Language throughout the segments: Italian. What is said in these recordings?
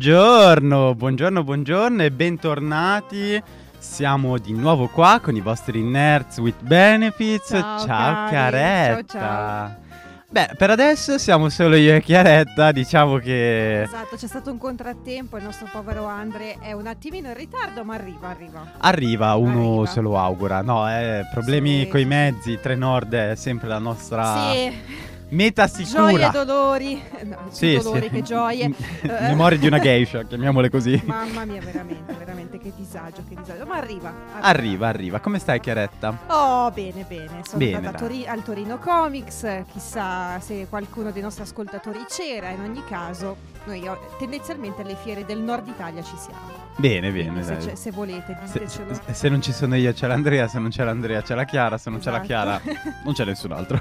Buongiorno, buongiorno, buongiorno e bentornati. Siamo di nuovo qua con i vostri Nerds with Benefits. Ciao, cari. Chiaretta. Ciao, ciao. Beh, per adesso siamo solo io e Chiaretta. Diciamo che Esatto, c'è stato un contrattempo, il nostro povero Andre è un attimino in ritardo, ma arriva, arriva. arriva, uno Arriva. se lo augura. No, eh, problemi Sì. coi mezzi. Trenord è sempre la nostra Sì, meta gioie sicura. e dolori. No, Sì, dolori sì. che gioie. Eh, Memoria di una geisha, chiamiamole così. Mamma mia, veramente, veramente che disagio, che disagio. Ma arriva. Arriva, arriva. Come stai, Chiaretta? Oh, bene, bene. Sono Bene, andata. Tori- al Torino Comics. Chissà se qualcuno dei nostri ascoltatori c'era. In ogni caso, noi tendenzialmente alle fiere del nord Italia ci siamo. Bene, bene. Se, se volete, Se, ditecelo. se- se non ci sono io c'è l'Andrea, se non c'è l'Andrea c'è la Chiara, se non c'è la Esatto. Chiara non c'è nessun altro.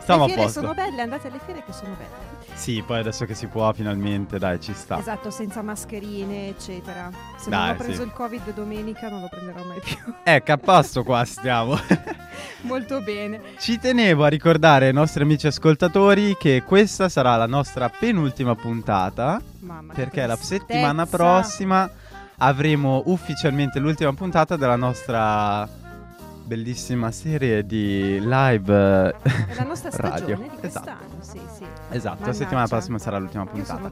Stiamo le fiere sono belle, andate alle fiere che sono belle. Sì, poi adesso che si può finalmente, dai, ci sta. Esatto, senza mascherine, eccetera. Se Dai, non ho preso sì. il Covid domenica non lo prenderò mai più. Ecco, a posto qua stiamo. Molto bene. Ci tenevo a ricordare ai nostri amici ascoltatori che questa sarà la nostra penultima puntata, Mamma che perché la settimana prossima avremo ufficialmente l'ultima puntata della nostra bellissima serie di live È la nostra radio. stagione di Esatto. quest'anno, sì, sì. Esatto, la settimana prossima sarà l'ultima puntata.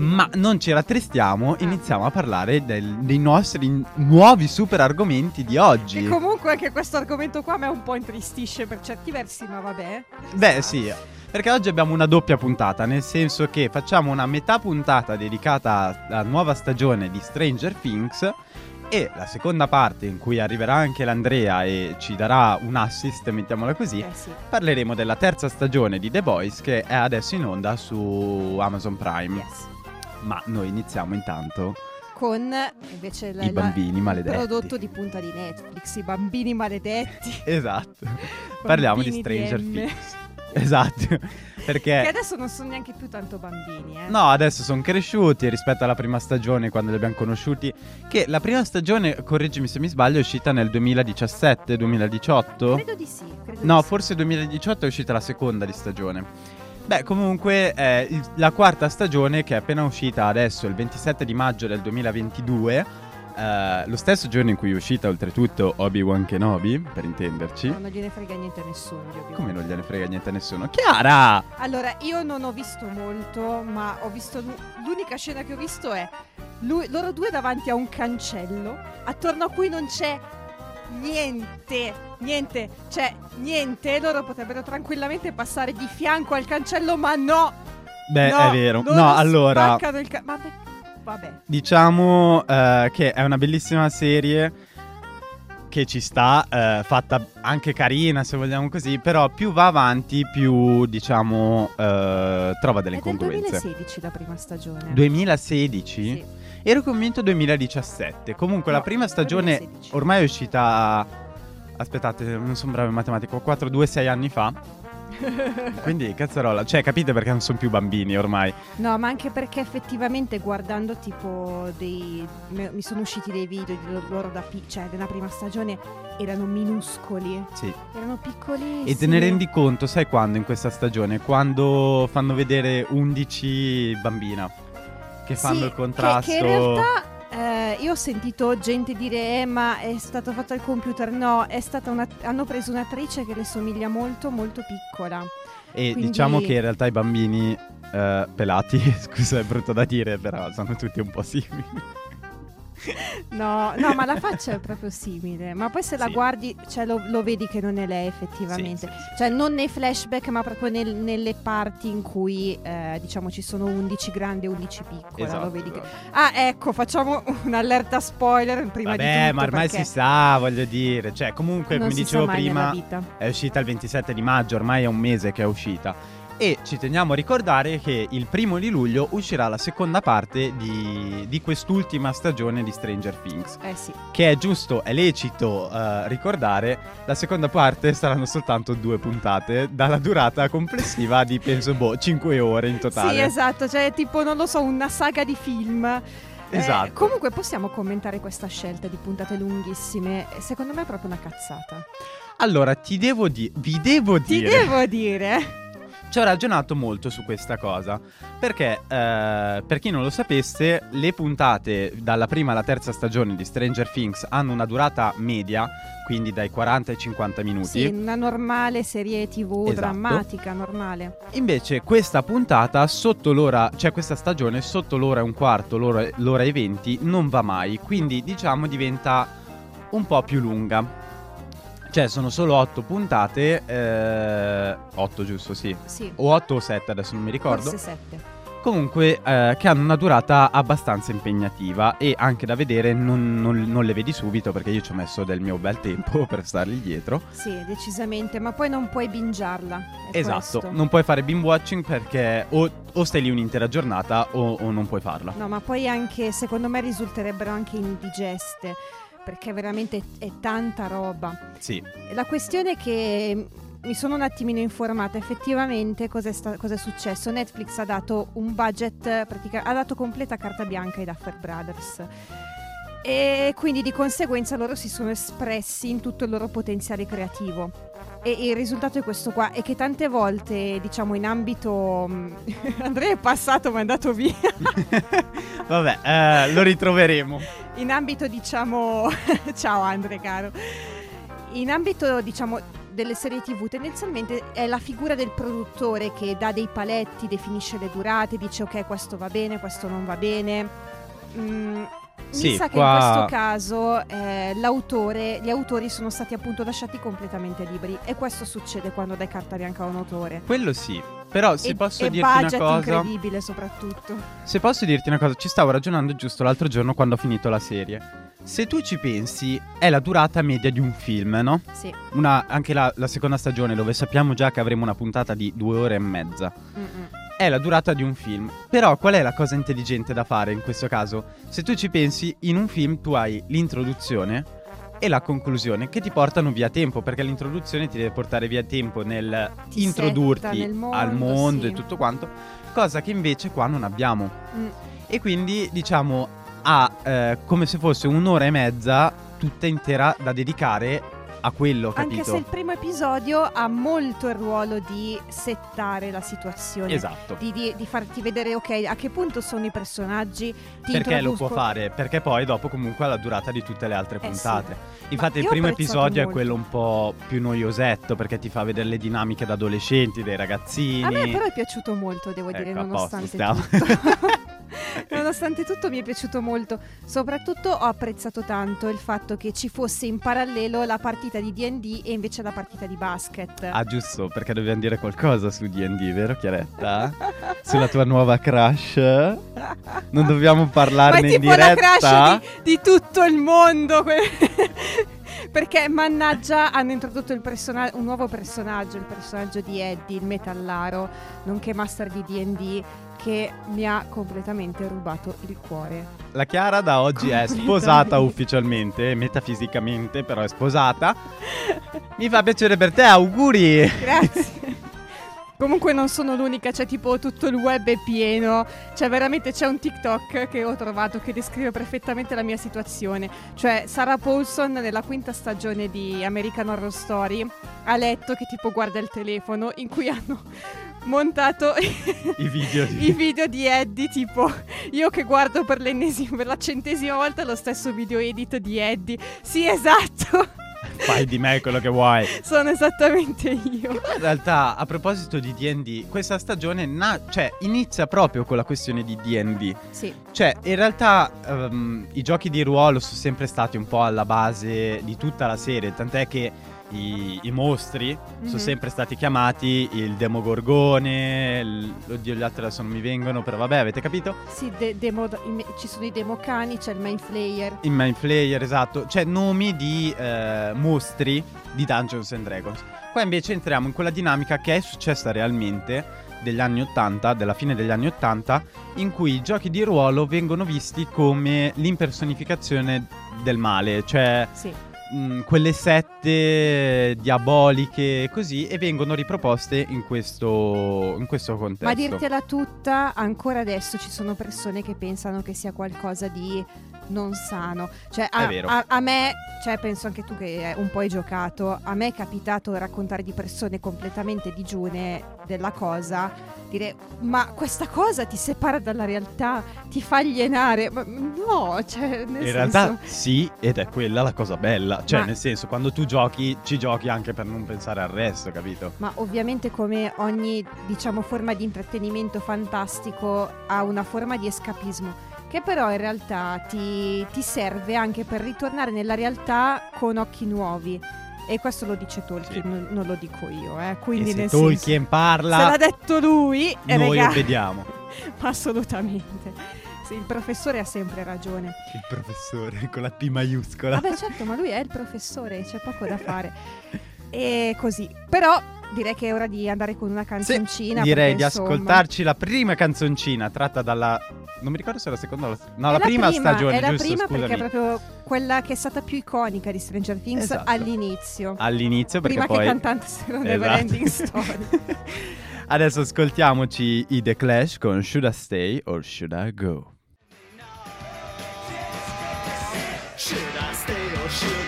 Ma non ci rattristiamo, iniziamo a parlare del- dei nostri nuovi super argomenti di oggi. E comunque anche questo argomento qua a me un po' intristisce per certi versi, ma vabbè. Beh, sì, perché oggi abbiamo una doppia puntata, nel senso che facciamo una metà puntata dedicata alla nuova stagione di Stranger Things e la seconda parte in cui arriverà anche l'Andrea e ci darà un assist, mettiamola così. Eh sì. Parleremo della terza stagione di The Boys che è adesso in onda su Amazon Prime. Yes. Ma noi iniziamo intanto Con invece la- i la- bambini il maledetti. prodotto di punta di Netflix, i bambini maledetti. Esatto. Parliamo di Bambini Stranger DM. Things. Esatto. Che Perché adesso non sono neanche più tanto bambini, eh. No, adesso sono cresciuti rispetto alla prima stagione quando li abbiamo conosciuti. Che la prima stagione, correggimi se mi sbaglio, è uscita nel 2017-2018. Credo di sì. credo No, di sì. forse 2018 è uscita la seconda di stagione. Beh, comunque, eh, il- la quarta stagione, che è appena uscita adesso, il 27 di maggio del 2022, eh, lo stesso giorno in cui è uscita, oltretutto, Obi-Wan Kenobi, per intenderci. No, non gliene frega niente a nessuno. Come non gliene frega niente a nessuno? Chiara! Allora, io non ho visto molto, ma ho visto l'u- l'unica scena che ho visto è lui- loro due davanti a un cancello, attorno a cui non c'è niente, niente, c'è niente. Loro potrebbero tranquillamente passare di fianco al cancello, ma no! Beh, no, è vero. No, allora... spaccano il ca- vabbè. Diciamo eh, che è una bellissima serie che ci sta, eh, fatta anche carina se vogliamo così, però più va avanti più diciamo eh, trova delle È del incongruenze. 2016 la prima stagione. 2016? Sì. Ero convinto 2017. Comunque la No, prima stagione 2016. ormai è uscita Aspettate, non sono bravo in matematica, 4 2 6 anni fa. Quindi cazzarola, cioè capite perché non sono più bambini ormai. No, ma anche perché effettivamente guardando tipo dei... mi sono usciti dei video di lo- loro da pi- cioè della prima stagione erano minuscoli, Sì. erano piccolissimi. E te ne rendi conto, sai quando in questa stagione? Quando fanno vedere 11 bambina che Sì, fanno il che- contrasto. Che, in realtà eh, io ho sentito gente dire eh, ma è stato fatto al computer. No, è stata una... hanno preso un'attrice che le somiglia molto molto piccola. e quindi- diciamo che in realtà i bambini eh, pelati, scusa è brutto da dire, però sono tutti un po' simili. No, no, ma la faccia è proprio simile. Ma poi se la Sì. guardi, cioè, lo, lo vedi che non è lei effettivamente. Sì, sì. Cioè, non nei flashback, ma proprio nel- nelle parti in cui, eh, diciamo, ci sono 11 grandi e 11 piccole. Esatto, esatto. Ah, ecco, facciamo un'allerta spoiler prima di Vabbè, tutto. ma ormai perché si sa, voglio dire. Cioè, comunque, non come dicevo prima, è uscita il 27 di maggio, ormai è un mese che è uscita. E ci teniamo a ricordare che il primo di luglio uscirà la seconda parte di, di quest'ultima stagione di Stranger Things. Eh sì. Che è giusto, è lecito eh, ricordare, la seconda parte saranno soltanto due puntate, dalla durata complessiva di penso, boh, 5 ore in totale. Sì, esatto, cioè tipo, non lo so, una saga di film. Eh, Esatto. comunque possiamo commentare questa scelta di puntate lunghissime. Secondo me è proprio una cazzata. Allora, ti devo dire, vi devo Ti dire devo dire. Ci ho ragionato molto su questa cosa perché, eh, per chi non lo sapesse, le puntate dalla prima alla terza stagione di Stranger Things hanno una durata media, quindi dai 40 ai 50 minuti. Sì, una normale serie tv Esatto. drammatica, normale. Invece questa puntata sotto l'ora, cioè questa stagione sotto l'ora e un quarto, l'ora, l'ora e 20 non va mai, quindi diciamo diventa un po' più lunga. Cioè sono solo 8 puntate, 8 giusto sì, Sì, o 8 o 7 adesso non mi ricordo. forse sette. Comunque eh, che hanno una durata abbastanza impegnativa e anche da vedere non, non- non le vedi subito perché io ci ho messo del mio bel tempo per stargli dietro. Sì, decisamente, ma poi non puoi bingiarla. Esatto, questo. non puoi fare binge watching perché o, o stai lì un'intera giornata o, o non puoi farla. No, ma poi anche, secondo me, risulterebbero anche indigeste, perché veramente è tanta roba. Sì, La questione è che mi sono un attimino informata, effettivamente cos'è, sta- cos'è successo. Netflix ha dato un budget, pratica- ha dato completa carta bianca ai Duffer Brothers. E quindi di conseguenza loro si sono espressi in tutto il loro potenziale creativo. E il risultato è questo qua, è che tante volte, diciamo, in ambito... mm, Andrea è passato ma è andato via. vabbè, eh, lo ritroveremo. In ambito diciamo ciao Andre caro. In ambito diciamo delle serie tv tendenzialmente è la figura del produttore che dà dei paletti definisce le durate dice ok questo va bene questo non va bene Mm, Sì, mi sa che qua- in questo caso eh, l'autore gli autori sono stati appunto lasciati completamente liberi e questo succede quando dai carta bianca a un autore Quello sì. Però se e, posso e dirti una cosa, incredibile soprattutto se posso dirti una cosa, ci stavo ragionando giusto l'altro giorno quando ho finito la serie. Se tu ci pensi, è la durata media di un film, no? sì Una, anche la, la seconda stagione, dove sappiamo già che avremo una puntata di due ore e mezza. Mm-mm. È la durata di un film. Però qual è la cosa intelligente da fare in questo caso? Se tu ci pensi, in un film tu hai l'introduzione e la conclusione che ti portano via tempo, perché l'introduzione ti deve portare via tempo nel Ti introdurti nel mondo, al mondo sì. e tutto quanto, cosa che invece qua non abbiamo. Mm. E quindi diciamo ha eh, come se fosse un'ora e mezza tutta intera da dedicare a quello, capito? Anche se il primo episodio ha molto il ruolo di settare la situazione. Esatto. Di, di- di farti vedere, ok, a che punto sono i personaggi. Perché lo può fare? Perché poi dopo comunque ha la durata di tutte le altre Eh puntate. sì. Infatti Ma il primo episodio è molto. quello un po' più noiosetto perché ti fa vedere le dinamiche da adolescenti, dei ragazzini. A me però è piaciuto molto, devo dire, Ecco, posto, nonostante stiamo. tutto. nonostante tutto mi è piaciuto molto. Soprattutto ho apprezzato tanto il fatto che ci fosse in parallelo la partita di D&D e invece la partita di basket. Ah giusto, perché dobbiamo dire qualcosa su D&D, vero Chiaretta? Sulla tua nuova crush? Non dobbiamo Ma parlarne è in tipo la diretta? crush di, di tutto il mondo. Perché mannaggia hanno introdotto persona- un nuovo personaggio, il personaggio di Eddie, il metallaro, nonché master di D&D, che mi ha completamente rubato il cuore. La Chiara da oggi è sposata ufficialmente, metafisicamente però è sposata. Mi fa piacere per te, auguri! Grazie. Comunque non sono l'unica, c'è tipo tutto il web è pieno, cioè veramente c'è un TikTok che ho trovato che descrive perfettamente la mia situazione, cioè Sarah Paulson nella quinta stagione di American Horror Story ha letto che tipo guarda il telefono in cui hanno montato I video di... i video di Eddie tipo io che guardo per l'ennesima per la centesima volta lo stesso video edit di Eddie sì esatto Fai di me quello che vuoi. sono esattamente io In realtà, a proposito di D&D, questa stagione na- cioè, inizia proprio con la questione di D&D. sì Cioè, in realtà ehm, i giochi di ruolo sono sempre stati un po' alla base di tutta la serie, tant'è che i, i mostri sono Mhm. sempre stati chiamati il Demogorgone, il- oddio gli altri adesso non mi vengono, però vabbè, avete capito? Sì, de- demo- i ci sono i democani, c'è il main player. Il main player, esatto, cioè nomi di eh, mostri di Dungeons and Dragons. Qua invece entriamo in quella dinamica che è successa realmente degli anni 80, della fine degli anni 80, in cui i giochi di ruolo vengono visti come l'impersonificazione del male, cioè Sì. Mh, quelle sette diaboliche così e vengono riproposte in questo, in questo contesto. Ma dirtela tutta, ancora adesso ci sono persone che pensano che sia qualcosa di non sano. Cioè, a, a- a me, cioè, penso anche tu che un po' hai giocato, a me è capitato raccontare di persone completamente digiune della cosa, dire ma questa cosa ti separa dalla realtà, ti fa alienare. Ma no, cioè, nel In senso... realtà sì, ed è quella la cosa bella. Cioè, Ma- nel senso, quando tu giochi, ci giochi anche per non pensare al resto, capito? Ma ovviamente come ogni diciamo forma di intrattenimento fantastico ha una forma di escapismo che però in realtà ti, ti serve anche per ritornare nella realtà con occhi nuovi. E questo lo dice Tolkien, Sì. non, non lo dico io, eh. Quindi e se Tolkien senso, se parla, l'ha detto lui, eh, noi raga, obbediamo. assolutamente. Sì, il professore ha sempre ragione. Il professore con la P maiuscola. Vabbè, certo, ma lui è il professore, c'è poco da fare. E così. Però direi che è ora di andare con una Sì, canzoncina. direi perché, di insomma, ascoltarci la prima canzoncina tratta dalla. Non mi ricordo se è la seconda o la. No, È la prima, stagione, È la giusto? prima scusami. perché è proprio quella che è stata più iconica di Stranger Things Esatto. all'inizio. All'inizio, perché prima poi. che cantassero Esatto. Never Ending Story. Adesso ascoltiamoci i The Clash con Should I Stay or Should I Go? Should I stay or should I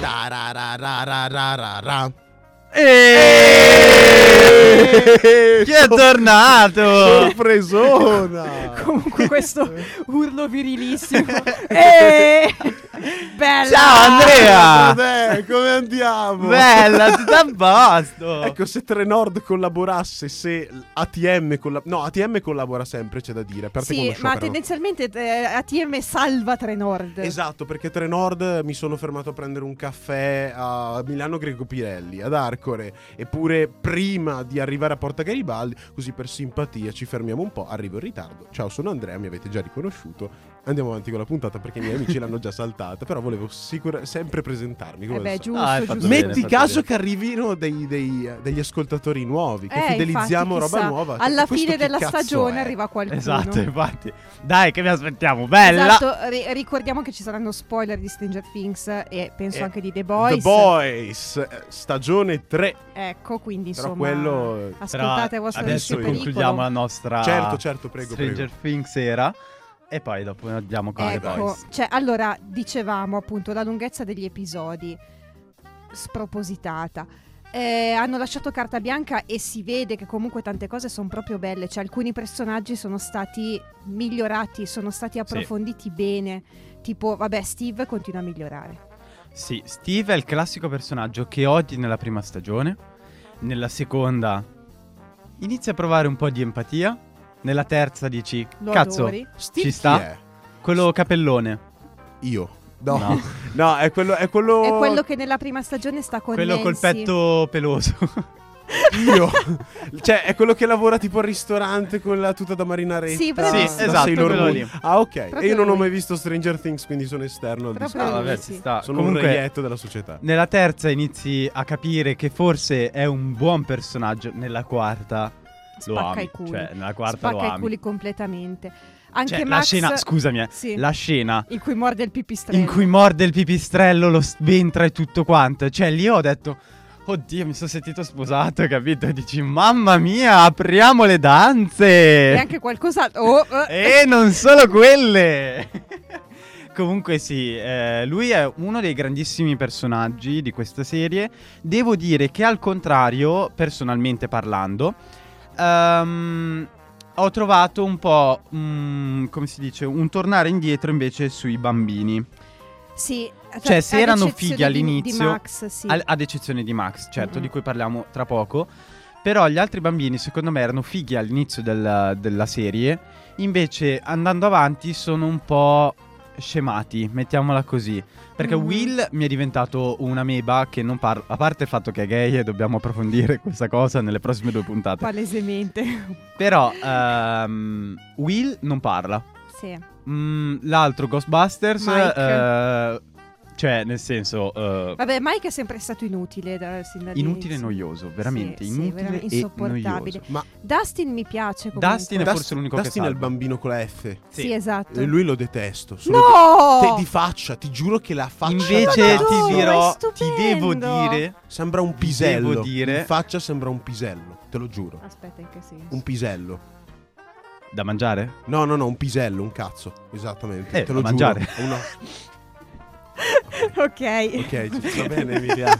Tarararararara. Chi è tornato? Sorpresona! Comunque questo urlo virilissimo. Eeeh! Bella! Ciao, Andrea! Dai, come andiamo? Bella, tutto a posto! Ecco, se Trenord collaborasse, se ATM colla- No, ATM collabora sempre, c'è da dire. A parte quando Sì, ma tendenzialmente eh, ATM salva Trenord. Esatto, perché Trenord mi sono fermato a prendere un caffè a Milano Greco Pirelli, ad Arcore, eppure prima di arrivare a Porta Garibaldi, così per simpatia ci fermiamo un po', arrivo in ritardo. Ciao, sono Andrea, mi avete già riconosciuto. Andiamo avanti con la puntata perché i miei amici l'hanno già saltata, però volevo sicura- sempre presentarmi. come Eh beh, giusto, Ah, giusto. bene. Metti caso bene. che arrivino dei- dei- degli ascoltatori nuovi, che Eh, fidelizziamo infatti, roba nuova. Alla fine della stagione è? arriva qualcuno. Esatto, infatti. Dai, che vi aspettiamo? Bella! Esatto, ri- ricordiamo che ci saranno spoiler di Stranger Things e penso Eh, anche di The Boys. The Boys, eh, stagione 3. Ecco, quindi Però insomma quello- ascoltate Però vostro adesso concludiamo la nostra Certo, certo, prego, Stranger prego. Things era e poi dopo andiamo con Ecco, Boys. cioè, allora dicevamo appunto la lunghezza degli episodi spropositata. Eh, hanno lasciato carta bianca e si vede che comunque tante cose sono proprio belle, cioè alcuni personaggi sono stati migliorati, sono stati approfonditi bene, tipo vabbè Steve continua a migliorare. Sì, Steve è il classico personaggio che odi nella prima stagione, nella seconda inizi a provare un po' di empatia, nella terza dici Lo cazzo, adori? Ci chi sta? è? quello capellone, Io. No. No. no, è quello è quello È quello che nella prima stagione sta con quello col Nancy. petto peloso. io. cioè, è quello che lavora tipo al ristorante con la tuta da marinaretta. Sì, bravissimo. Sì, esatto, Sailor quello Moon. lì. Ah, ok. E Proprio io non ho lui. mai visto Stranger Things, quindi sono esterno al Proprio discorso. Ah, lui, vabbè, sì. ci sta. Sono Comunque, un reietto della società. nella terza inizi a capire che forse è un buon personaggio, nella quarta lo Spacca ami, i culi. cioè nella quarta Spacca lo i ami. culi completamente. Anche Cioè, la Max scena, scusami, eh, Sì. la scena in cui morde il pipistrello. in cui morde il pipistrello, lo sventra e tutto quanto. Cioè, lì ho detto, oddio, mi sono sentito sposato, capito? E dici, mamma mia, apriamo le danze! E anche qualcos'altro. Oh, eh. E non solo quelle! Comunque sì, eh, lui è uno dei grandissimi personaggi di questa serie. Devo dire che al contrario, personalmente parlando, ehm, ho trovato un po', mm, come si dice, un tornare indietro invece sui bambini. Sì, Cioè, se ad erano di- all'inizio, di Max, sì. Al- ad eccezione di Max, certo, Mhm. di cui parliamo tra poco. Però gli altri bambini, secondo me, erano fighi all'inizio del- della serie. Invece, andando avanti, sono un po' scemati, mettiamola così. Perché Mhm. Will mi è diventato una meba che non parla. A parte il fatto che è gay e dobbiamo approfondire questa cosa nelle prossime due puntate. Palesemente. Però, ehm, Will non parla. sì. Mm, l'altro Ghostbusters, Mike. eh, cioè, nel senso. eh, Vabbè, Mike è sempre stato inutile da, sin. Inutile e noioso, veramente Sì, sì, inutile veramente e insopportabile. Ma Dustin mi piace comunque. Dustin è Dust- forse l'unico Dustin che è il bambino con la F. Sì, esatto. E lui lo detesto. Sono No! Te di faccia, ti giuro che la faccia Invece ti dirò, ti devo dire, sembra un pisello. devo dire- In faccia sembra un pisello, te lo giuro. Aspetta, in che senso? Un pisello. Da mangiare? No, no, no, un pisello, un cazzo. Esattamente. Eh, te lo da giuro. mangiare. Uno- ok. Ok, sta bene, Emilia.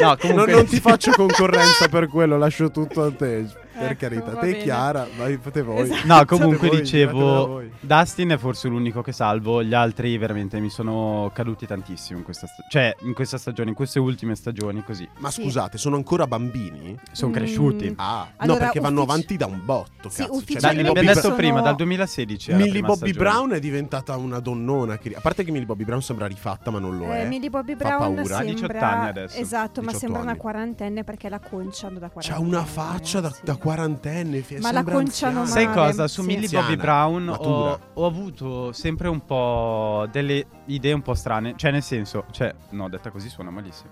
No, non, comunque non ti faccio concorrenza per quello, lascio tutto a te. Per Ecco, carità, te bene. Chiara, vai, fate voi. Esatto. No, comunque voi, dicevo. Dustin è forse l'unico che salvo, gli altri veramente mi sono caduti tantissimo in questa stagione, cioè in questa stagione, in queste ultime stagioni così. Ma Sì. scusate, sono ancora bambini? Sono Mm, cresciuti. Ah, no, Allora, perché vanno uffici- avanti da un botto, Sì, cazzo. Cioè, Millie detto sono- prima, dal 2016 è la Millie Bobby stagione. Brown è diventata una donnona. che- A parte che Millie Bobby Brown sembra rifatta, ma non lo Eh, è. Millie Bobby Fa Brown paura. Ha sembra 18 anni adesso. Esatto, ma 18 sembra una anni. quarantenne perché la conciano da C'ha quarantenne. una faccia da, sì. da quarantenne. fi- Ma la conciano anziana. Sai male, cosa? Su sì. Millie Anziana, Bobby Brown ho, ho avuto sempre un po' delle idee un po' strane. Cioè, nel senso, cioè, no, detta così suona malissimo.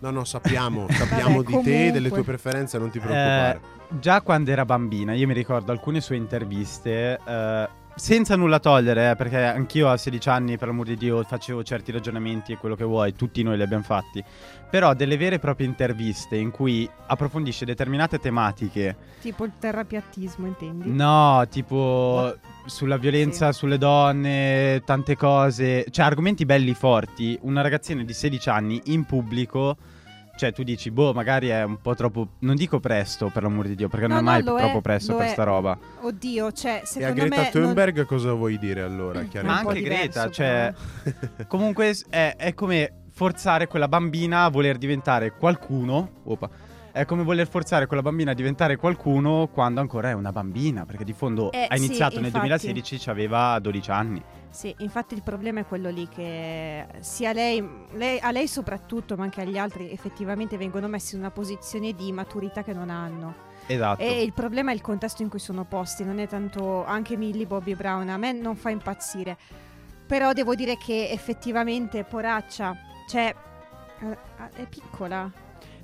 No, no, sappiamo, sappiamo Vabbè, di te e delle comunque. tue preferenze, non ti preoccupare. Eh, già quando era bambina, io mi ricordo alcune sue interviste. eh, senza nulla togliere, eh, perché anch'io a 16 anni, per l'amor di Dio, facevo certi ragionamenti e quello che vuoi, tutti noi li abbiamo fatti. Però delle vere e proprie interviste in cui approfondisce determinate tematiche Tipo il terrapiattismo, intendi? No, tipo sulla violenza sulle donne, tante cose, cioè argomenti belli forti. Una ragazzina di 16 anni in pubblico, cioè tu dici, boh, magari è un po' troppo, non dico presto per l'amor di Dio, perché No, non è no, mai è, troppo presto per è. sta roba. Oddio, cioè, E a secondo Greta me... non- Thunberg cosa vuoi dire allora? Ma chiaramente? un po' anche diverso, Greta, cioè, però. comunque è, è come forzare quella bambina a voler diventare qualcuno. Opa. È come voler forzare quella bambina a diventare qualcuno quando ancora è una bambina, perché di fondo Eh, ha sì, iniziato nel infatti. 2016, aveva 12 anni. Sì, infatti il problema è quello lì che sia lei, lei- a lei soprattutto, ma anche agli altri, effettivamente vengono messi in una posizione di maturità che non hanno. Esatto. E il problema è il contesto in cui sono posti, non è tanto anche Millie Bobby Brown, a me non fa impazzire. Però devo dire che effettivamente, poraccia, cioè, eh, è piccola.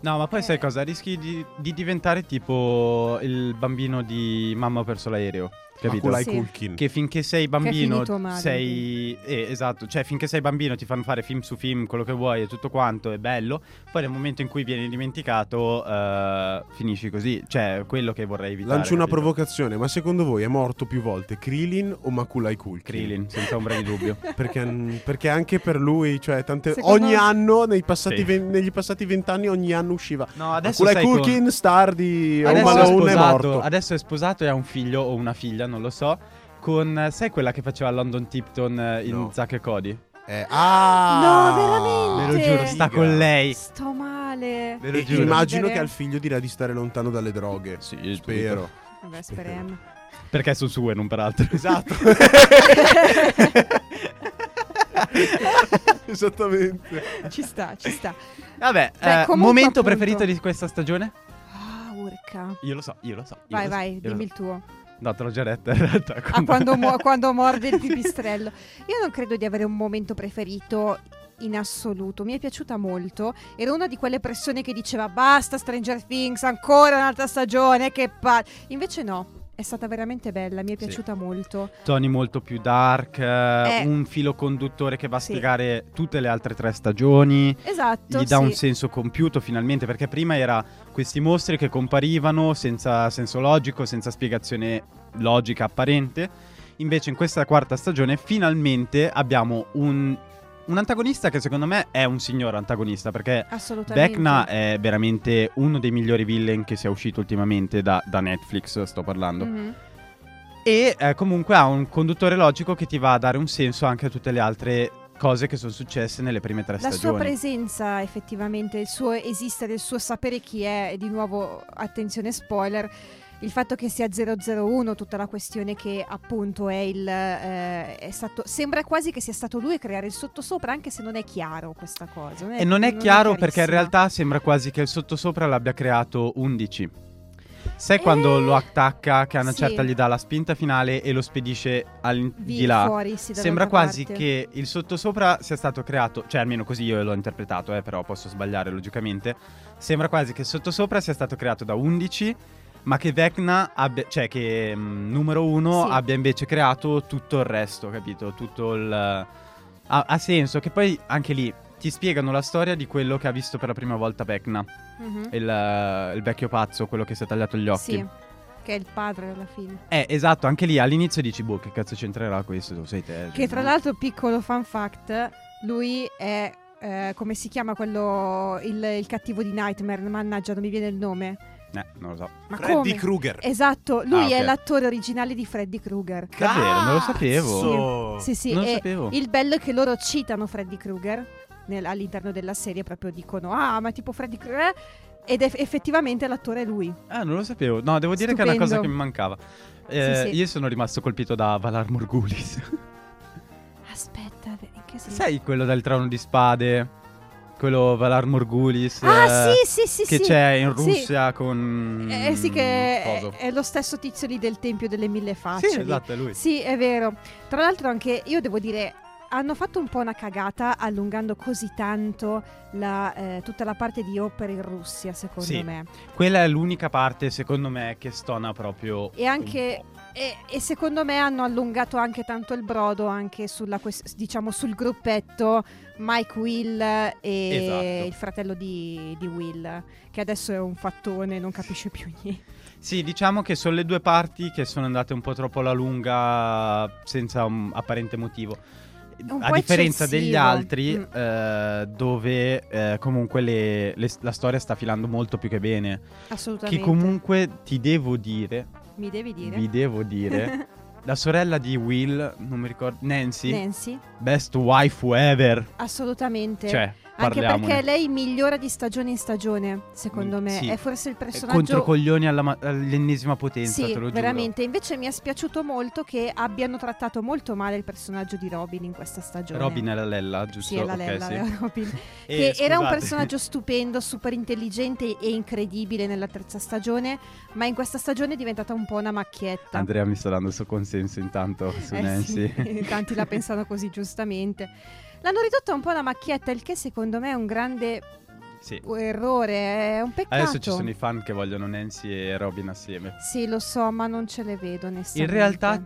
No, ma poi Eh. sai cosa? Rischi di, di diventare tipo il bambino di Mamma ho perso l'aereo. Capito? Sì. Culkin. Che finché sei bambino male, sei. Eh, esatto, cioè finché sei bambino ti fanno fare film su film, quello che vuoi e tutto quanto, è bello. Poi nel momento in cui vieni dimenticato, eh, finisci così. Cioè, quello che vorrei evitare. Lancio una capito? provocazione, ma secondo voi è morto più volte Krillin o Maculay Culkin? Krillin, senza ombra di dubbio. Perché, perché anche per lui, cioè, tante, Secondo- ogni anno, nei passati Sì. ven- negli passati vent'anni, ogni anno usciva. No, adesso Maculay sai con- Culkin, star di Home Alone, è morto. adesso è sposato e ha un figlio o una figlia, non lo so. Con, sai quella che faceva London Tipton eh, in No. Zack e Cody? Eh, ah! No, Ve veramente? lo giuro, sta Figa. con lei. Sto male. Ve lo giuro. immagino che al figlio dirà di stare lontano dalle droghe. Sì, Spero. Vabbè, speriamo. Perché sono sue, non peraltro. Esatto. Esattamente. ci sta, ci sta. Vabbè, Beh, eh, momento appunto- preferito di questa stagione? Ah, urca. Io lo so, io lo so. io Vai, lo so, vai, lo dimmi so. il tuo. No, te l'ho già detta in realtà. Ah, quando, mu- quando morde il pipistrello. Io non credo di avere un momento preferito in assoluto. Mi è piaciuta molto. Era una di quelle persone che diceva basta Stranger Things, ancora un'altra stagione, che pa-". Invece no. È stata veramente bella, mi è Sì. piaciuta molto. Toni molto più dark, eh, Eh. un filo conduttore che va a Sì. spiegare tutte le altre tre stagioni. Esatto. Gli dà un sì. senso compiuto finalmente, perché prima era questi mostri che comparivano senza senso logico, senza spiegazione logica apparente. Invece in questa quarta stagione finalmente abbiamo un, un antagonista che secondo me è un signor antagonista, perché. Vecna è veramente uno dei migliori villain che sia uscito ultimamente da, da Netflix, sto parlando. Mhm. E eh, comunque ha un conduttore logico che ti va a dare un senso anche a tutte le altre cose che sono successe nelle prime tre La sua stagioni. presenza, effettivamente, il suo esistere, il suo sapere chi è, e di nuovo, attenzione spoiler, il fatto che sia 001, tutta la questione che appunto è il... eh, è stato, sembra quasi che sia stato lui a creare il sottosopra, anche se non è chiaro questa cosa. E non è chiaro perché in realtà sembra quasi che il sottosopra l'abbia creato 11. Sai quando Eh, lo attacca, che a una sì. certa gli dà la spinta finale e lo spedisce al- Vi- di là? fuori, sì, Sembra quasi parte. che il sottosopra sia stato creato, cioè almeno così io l'ho interpretato, eh, però posso sbagliare logicamente. Sembra quasi che il sottosopra sia stato creato da 11, ma che Vecna abbia, cioè che mm, numero 1 Sì. abbia invece creato tutto il resto, capito? Tutto il ha, ha senso che poi anche lì ti spiegano la storia di quello che ha visto per la prima volta Vecna, Mhm. il, il vecchio pazzo, quello che si è tagliato gli occhi. Sì. che è il padre alla fine. Eh, esatto, anche lì all'inizio dici, boh, che cazzo c'entrerà questo? Tu sei te. Che tra l'altro, piccolo fun fact, lui è, eh, come si chiama quello, il, il cattivo di Nightmare, mannaggia, non mi viene il nome. Eh, non lo so. Ma Freddy come? Krueger. Esatto, lui Ah, è ok. l'attore originale di Freddy Krueger. Davvero, non lo sapevo. Cazzo! Sì, sì, non lo sapevo. il bello è che loro citano Freddy Krueger nel- all'interno della serie, proprio dicono, ah, ma tipo Freddy Krueger... Ed eff- effettivamente l'attore è lui. Ah, non lo sapevo. No, devo dire che è una cosa Stupendo. che mi mancava. Eh, Sì, sì. Io sono rimasto colpito da Valar Morgulis. Aspetta, in che senso? Sai quello del trono di spade? Quello Valar Morgulis. Ah, eh, sì, sì, sì, Che sì. c'è in Sì. Russia con. Eh, sì, che è, Coso. è lo stesso tizio lì del Tempio delle Mille Facce. Sì, esatto, è lui. Sì, è vero. Tra l'altro anche io devo dire hanno fatto un po' una cagata allungando così tanto la, eh, tutta la parte di opera in Russia, secondo Sì. me. Quella è l'unica parte, secondo me, che stona proprio. E anche. E, e secondo me hanno allungato anche tanto il brodo anche sulla diciamo sul gruppetto Mike Will e Esatto. il fratello di, di Will, che adesso è un fattone, non capisce più niente. Sì, diciamo che sono le due parti che sono andate un po' troppo alla lunga senza un apparente motivo. un A differenza eccessivo. degli altri, Mm. eh, dove eh, comunque le- le- la storia sta filando molto più che bene. Assolutamente. Che comunque ti devo dire, Mi devi dire? vi devo dire, la sorella di Will, non mi ricordo, Nancy, Nancy? best wife ever. Assolutamente. Cioè, Anche perché lei migliora di stagione in stagione, secondo Mm, me. sì. È forse il personaggio... Controcoglioni alla ma- all'ennesima potenza, Sì, te lo giuro. veramente. Invece mi è spiaciuto molto che abbiano trattato molto male il personaggio di Robin in questa stagione. Robin è la Lella, giusto? Sì, è la Lella, sì. è Robin. Eh, che era un personaggio stupendo, super intelligente e incredibile nella terza stagione, ma in questa stagione è diventata un po' una macchietta. Andrea mi sta dando il suo consenso intanto su Eh Nancy. sì, tanti la pensano così giustamente. L'hanno ridotta un po' una macchietta, il che secondo me è un grande Sì. errore, è un peccato. Adesso ci sono i fan che vogliono Nancy e Robin assieme. Sì, lo so, ma non ce le vedo In onestamente. realtà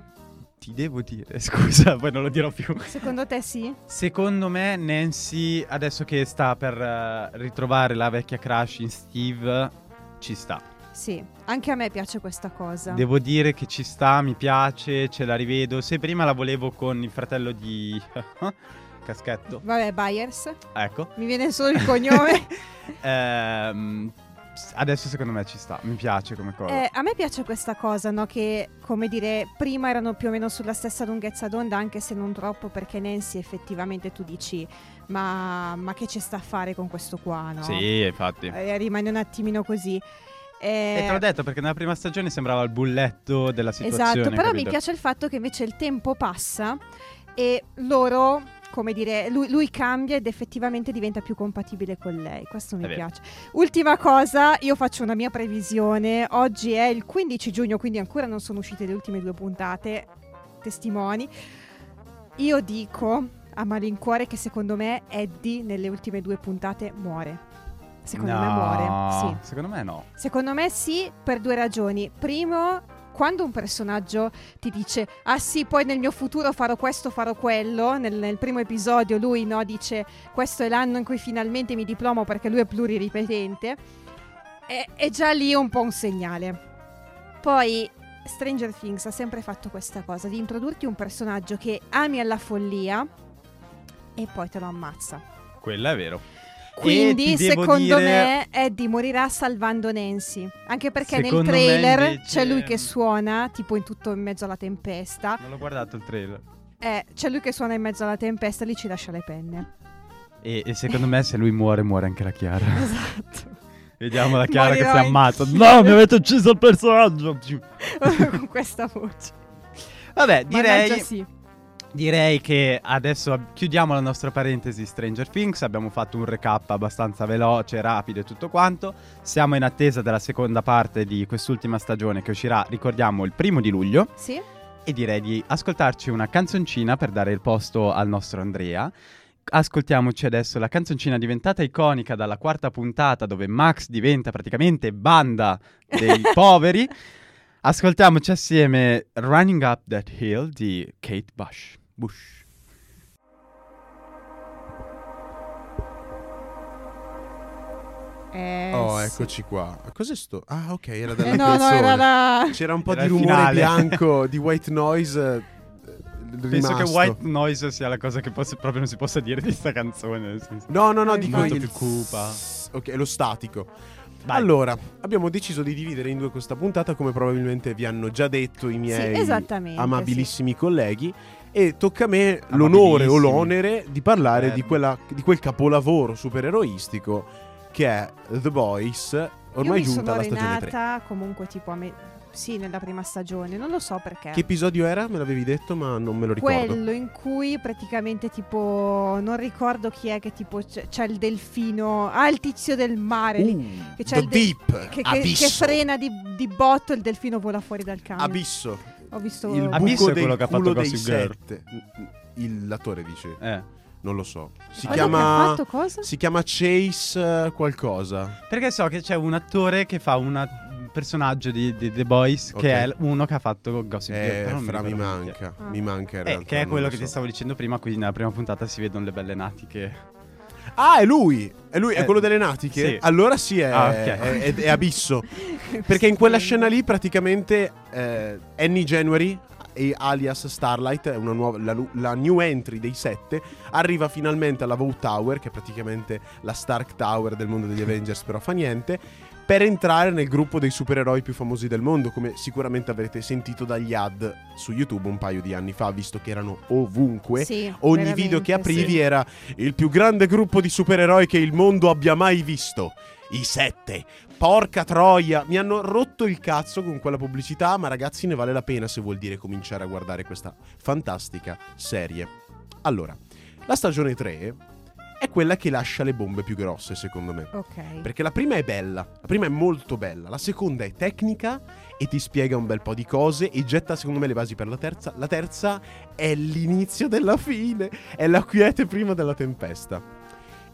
ti devo dire, scusa, poi non lo dirò più. Secondo te sì? Secondo me Nancy, adesso che sta per eh, ritrovare la vecchia crush in Steve, ci sta. Sì, anche a me piace questa cosa. Devo dire che ci sta, mi piace, ce la rivedo. Se prima la volevo con il fratello di... Caschetto. Vabbè, Byers, Ecco. mi viene solo il cognome. Ehm, adesso secondo me ci sta, mi piace come cosa. Eh, a me piace questa cosa, no? Che, come dire, prima erano più o meno sulla stessa lunghezza d'onda, anche se non troppo, perché Nancy effettivamente tu dici, ma, ma che ci sta a fare con questo qua, no? Sì, infatti. Eh, rimane un attimino così. Eh, E te l'ho detto perché nella prima stagione sembrava il bulletto della situazione. Esatto, però mi capito? piace il fatto che invece il tempo passa e loro, come dire, lui, lui cambia ed effettivamente diventa più compatibile con lei. Questo mi piace. Ultima cosa, io faccio una mia previsione. Oggi è il 15 giugno, quindi ancora non sono uscite le ultime due puntate. Testimoni. Io dico a malincuore che secondo me Eddie nelle ultime due puntate muore. Secondo me No, muore, sì. Secondo me no. Secondo me sì, per due ragioni. Primo, quando un personaggio ti dice ah sì, poi nel mio futuro farò questo, farò quello, nel, nel primo episodio lui no, dice questo è l'anno in cui finalmente mi diplomo perché lui è pluriripetente, è, è già lì un po' un segnale. Poi Stranger Things ha sempre fatto questa cosa, di introdurti un personaggio che ami alla follia e poi te lo ammazza. Quella è vero. Quindi, secondo dire- me, Eddie morirà salvando Nancy. Anche perché nel Secondo me, trailer invece- c'è lui che suona, tipo in tutto in mezzo alla tempesta. Non l'ho guardato il trailer. Eh, c'è lui che suona in mezzo alla tempesta, lì ci lascia le penne. E, e secondo me se lui muore, muore anche la Chiara. Esatto. Vediamo la Chiara che si Morirò ammazza. No, mi avete ucciso il personaggio. Con questa voce. Vabbè, direi, Mannaggia, sì. Direi che adesso chiudiamo la nostra parentesi Stranger Things. Abbiamo fatto un recap abbastanza veloce, rapido e tutto quanto. Siamo in attesa della seconda parte di quest'ultima stagione che uscirà, ricordiamo, il primo di luglio. Sì? e direi di ascoltarci una canzoncina per dare il posto al nostro Andrea. Ascoltiamoci adesso la canzoncina diventata iconica dalla quarta puntata dove Max diventa praticamente banda dei poveri. Ascoltiamoci assieme Running Up That Hill di Kate Bush. Bush. Eh, Oh, sì. eccoci qua. Cos'è sto? Ah, ok, era della Eh, no, no, canzone. era la... C'era un po' Era di rumore finale. bianco di white noise. eh, Penso rimasto. che white noise sia la cosa che possa- proprio non si possa dire di sta canzone. nel senso. No, no, no, dico molto il più cupa. Ok, lo statico. Vai. Allora, abbiamo deciso di dividere in due questa puntata, come probabilmente vi hanno già detto i miei Sì, amabilissimi colleghi. E tocca a me l'onore o l'onere di parlare di, Fermi. quella- di quel capolavoro supereroistico che è The Boys, ormai Io mi giunta sono alla stagione 3. renata comunque tipo a me... Sì, nella prima stagione, non lo so perché. Che episodio era? Me l'avevi detto, ma non me lo ricordo. Quello in cui praticamente tipo non ricordo chi è che tipo c'è, c'è il delfino, ah il tizio del mare lì, Uh, che c'è The il de- Deep, che, che- che frena di, di botto il delfino vola fuori dal camion. Abisso. Ho visto Il Abisso buco è quello che ha fatto Gossip Girl. Il l'attore dice. Eh. Non lo so. Si Quello chiama fatto cosa? Si chiama Chase eh, qualcosa. Perché so che c'è un attore che fa una- un personaggio di, di The Boys Ok. che è uno che ha fatto Gossip Girl. Eh, non fra mi è. manca. Ah. Mi manca in Eh, realtà. che è quello lo che so. ti stavo dicendo prima, quindi nella prima puntata si vedono le belle natiche. Ah, è lui! È lui, è Eh, quello delle natiche? sì. Allora sì, è, Ah, ok. è- è- è abisso. Perché in quella scena lì praticamente eh, Annie January e alias Starlight, è una nuova, la, la new entry dei sette, arriva finalmente alla Vote Tower, che è praticamente la Stark Tower del mondo degli Avengers, però fa niente, per entrare nel gruppo dei supereroi più famosi del mondo, come sicuramente avrete sentito dagli ad su YouTube un paio di anni fa, visto che erano ovunque. Sì, Ogni video che aprivi sì. era il più grande gruppo di supereroi che il mondo abbia mai visto. I sette. Porca troia. Mi hanno rotto il cazzo con quella pubblicità, ma ragazzi ne vale la pena se vuol dire cominciare a guardare questa fantastica serie. Allora, la stagione 3 è quella che lascia le bombe più grosse, secondo me. Ok. Perché la prima è bella, la prima è molto bella, la seconda è tecnica e ti spiega un bel po' di cose e getta secondo me le basi per la terza. La terza è l'inizio della fine, è la quiete prima della tempesta.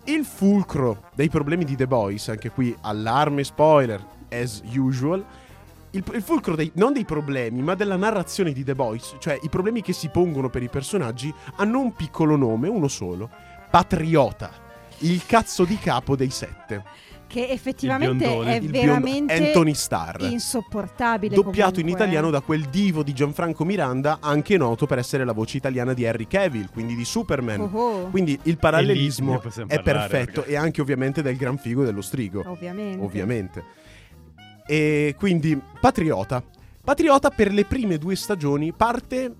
Il fulcro dei problemi di The Boys, anche qui allarme spoiler, as usual. Il, il fulcro dei, non dei problemi, ma della narrazione di The Boys, cioè i problemi che si pongono per i personaggi, hanno un piccolo nome, uno solo: Patriota. Il cazzo di capo dei sette. Che effettivamente biondone. è Il biondo veramente Anthony Starr. insopportabile. Doppiato in comunque, italiano eh. da quel divo di Gianfranco Miranda, anche noto per essere la voce italiana di Harry Cavill, quindi di Superman. Oh, oh, Quindi il E lì parallelismo possiamo è parlare, perfetto perché- e anche ovviamente del gran figo dello strigo. ovviamente. Ovviamente. E quindi Patriota. Patriota per le prime due stagioni parte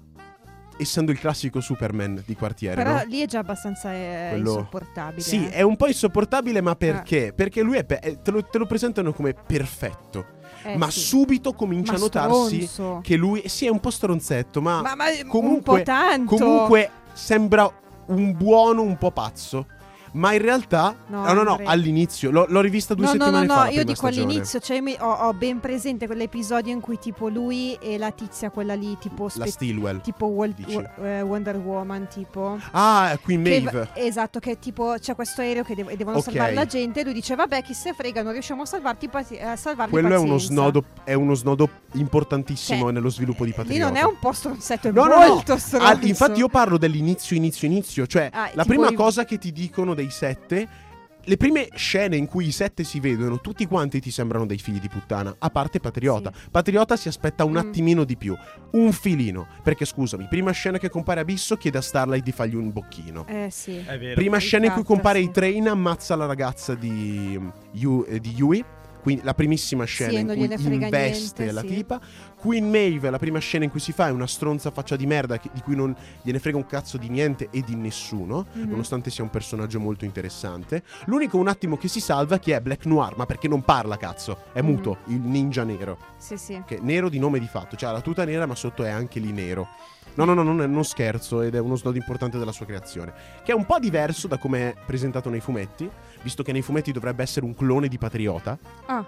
essendo il classico Superman di quartiere, Però no? lì è già abbastanza eh, Quello- insopportabile. Sì, eh. è un po' insopportabile, ma perché? Perché lui è pe- è- te, lo, te lo presentano come perfetto, Eh, ma sì. subito comincia Ma a notarsi stronzo. che lui sì è un po' stronzetto, ma, Ma, ma comunque- un po' tanto. comunque sembra un buono un po' pazzo. Ma in realtà, No, no, no, no, all'inizio, l'ho, l'ho rivista due No, no, no, settimane no, fa. la io dico stagione. all'inizio, cioè ho, ho ben presente quell'episodio in cui tipo lui e la tizia, quella lì, tipo, La spe- Stilwell. tipo dici. Wo- eh, Wonder Woman, tipo. Ah, Queen Che Maeve. va- esatto, che tipo c'è questo aereo che dev- devono Ok. salvare la gente. E lui dice: Vabbè, chi se frega, non riusciamo a salvarti, pazi- a salvarli. Quello è uno, pazienza." snodo, è uno snodo importantissimo Cioè, nello sviluppo di Lì Patriota. non è un po' stronzetto, è No, no, no. molto stronzo. Ah, infatti io parlo dell'inizio, inizio, inizio. Cioè, Ah, la prima cosa che ti dicono dei sette... Le prime scene in cui i sette si vedono, tutti quanti ti sembrano dei figli di puttana, a parte Patriota. Sì. Patriota si aspetta un Mm. attimino di più, un filino. Perché scusami, prima scena che compare Abisso chiede a Starlight di fargli un bocchino. Eh sì. È vero. Prima scena in cui compare sì. i train ammazza la ragazza di, Yu- eh, di Yui. Quindi la primissima scena Sì, in cui investe niente, la sì. tipa. Queen Maeve, la prima scena in cui si fa è una stronza faccia di merda che- di cui non gliene frega un cazzo di niente e di nessuno, Mhm. nonostante sia un personaggio molto interessante. L'unico un attimo che si salva chi è Black Noir, ma perché non parla cazzo, è Mhm. muto, il ninja nero, Sì, sì. che è nero di nome di fatto, cioè ha la tuta nera ma sotto è anche lì nero. No, no, no, non, è, non scherzo ed è uno snodo importante della sua creazione, che è un po' diverso da come è presentato nei fumetti, visto che nei fumetti dovrebbe essere un clone di Patriota. Ah,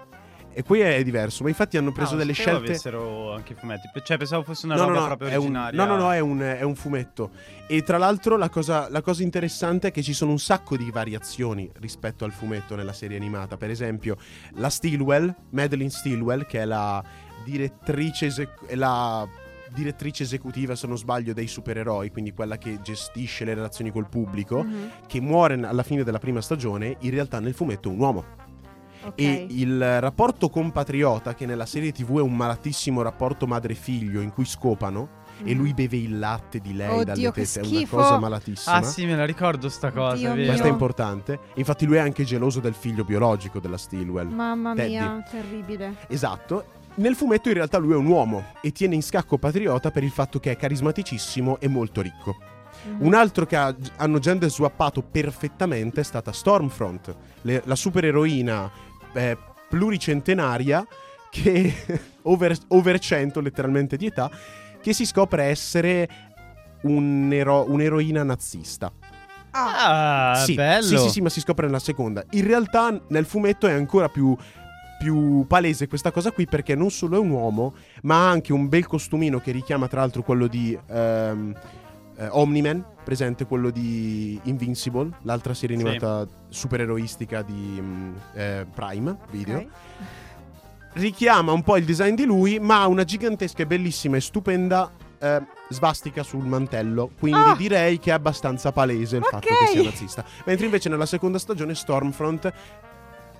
E qui è diverso, ma infatti hanno preso Ah, delle scelte... avessero anche i fumetti. Cioè, pensavo fosse una No, no, roba no, proprio è un, originaria. no, no, no, è un, è un fumetto. E tra l'altro la cosa, la cosa interessante è che ci sono un sacco di variazioni rispetto al fumetto nella serie animata. Per esempio, la Stilwell, Madeline Stilwell, che è la direttrice, la direttrice esecutiva, se non sbaglio, dei supereroi, quindi quella che gestisce le relazioni col pubblico, mhm. che muore alla fine della prima stagione, in realtà nel fumetto è un uomo. Ok. E il rapporto con Patriota, che nella serie TV è un malatissimo rapporto madre-figlio in cui scopano e Mm. lui beve il latte di lei Oddio, dalle tette, è una schifo. cosa malatissima. Ah sì, me la ricordo sta cosa, Dio è importante. Infatti lui è anche geloso del figlio biologico della Stilwell. Mamma Teddy. mia, terribile. Esatto. Nel fumetto in realtà lui è un uomo e tiene in scacco Patriota per il fatto che è carismaticissimo e molto ricco. Mhm. Un altro che ha- hanno gender swappato perfettamente è stata Stormfront, le- la supereroina eh, pluricentenaria che over, over 100 letteralmente di età, che si scopre essere un ero- un'eroina nazista. Ah, Ah, sì, bello. sì, sì, sì, ma si scopre nella seconda. In realtà nel fumetto è ancora più, più palese questa cosa qui perché non solo è un uomo, ma ha anche un bel costumino che richiama tra l'altro quello di ehm, eh, Omni-Man, presente quello di Invincible, l'altra serie Sì. animata supereroistica di mm, eh, Prime Video. ok. Richiama un po' il design di lui, ma ha una gigantesca e bellissima e stupenda eh, svastica sul mantello. Quindi Ah! direi che è abbastanza palese il Ok. fatto che sia nazista. Mentre invece nella seconda stagione Stormfront,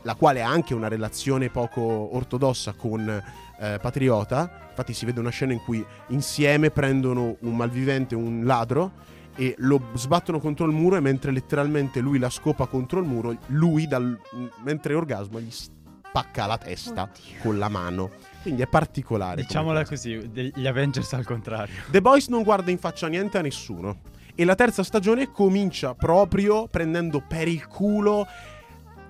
la quale ha anche una relazione poco ortodossa con eh, Patriota, infatti si vede una scena in cui insieme prendono un malvivente, un ladro, e lo sbattono contro il muro e mentre letteralmente lui la scopa contro il muro, lui dal, mentre orgasmo gli spacca la testa Oddio. con la mano. Quindi è particolare. Diciamola così, degli Avengers al contrario. The Boys non guarda in faccia niente a nessuno. E la terza stagione comincia proprio prendendo per il culo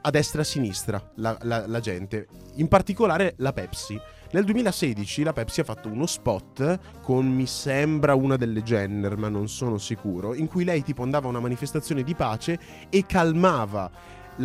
a destra e a sinistra la, la- la gente. In particolare la Pepsi. Nel 2016 la Pepsi ha fatto uno spot con, mi sembra, una delle Jenner, ma non sono sicuro, in cui lei tipo andava a una manifestazione di pace e calmava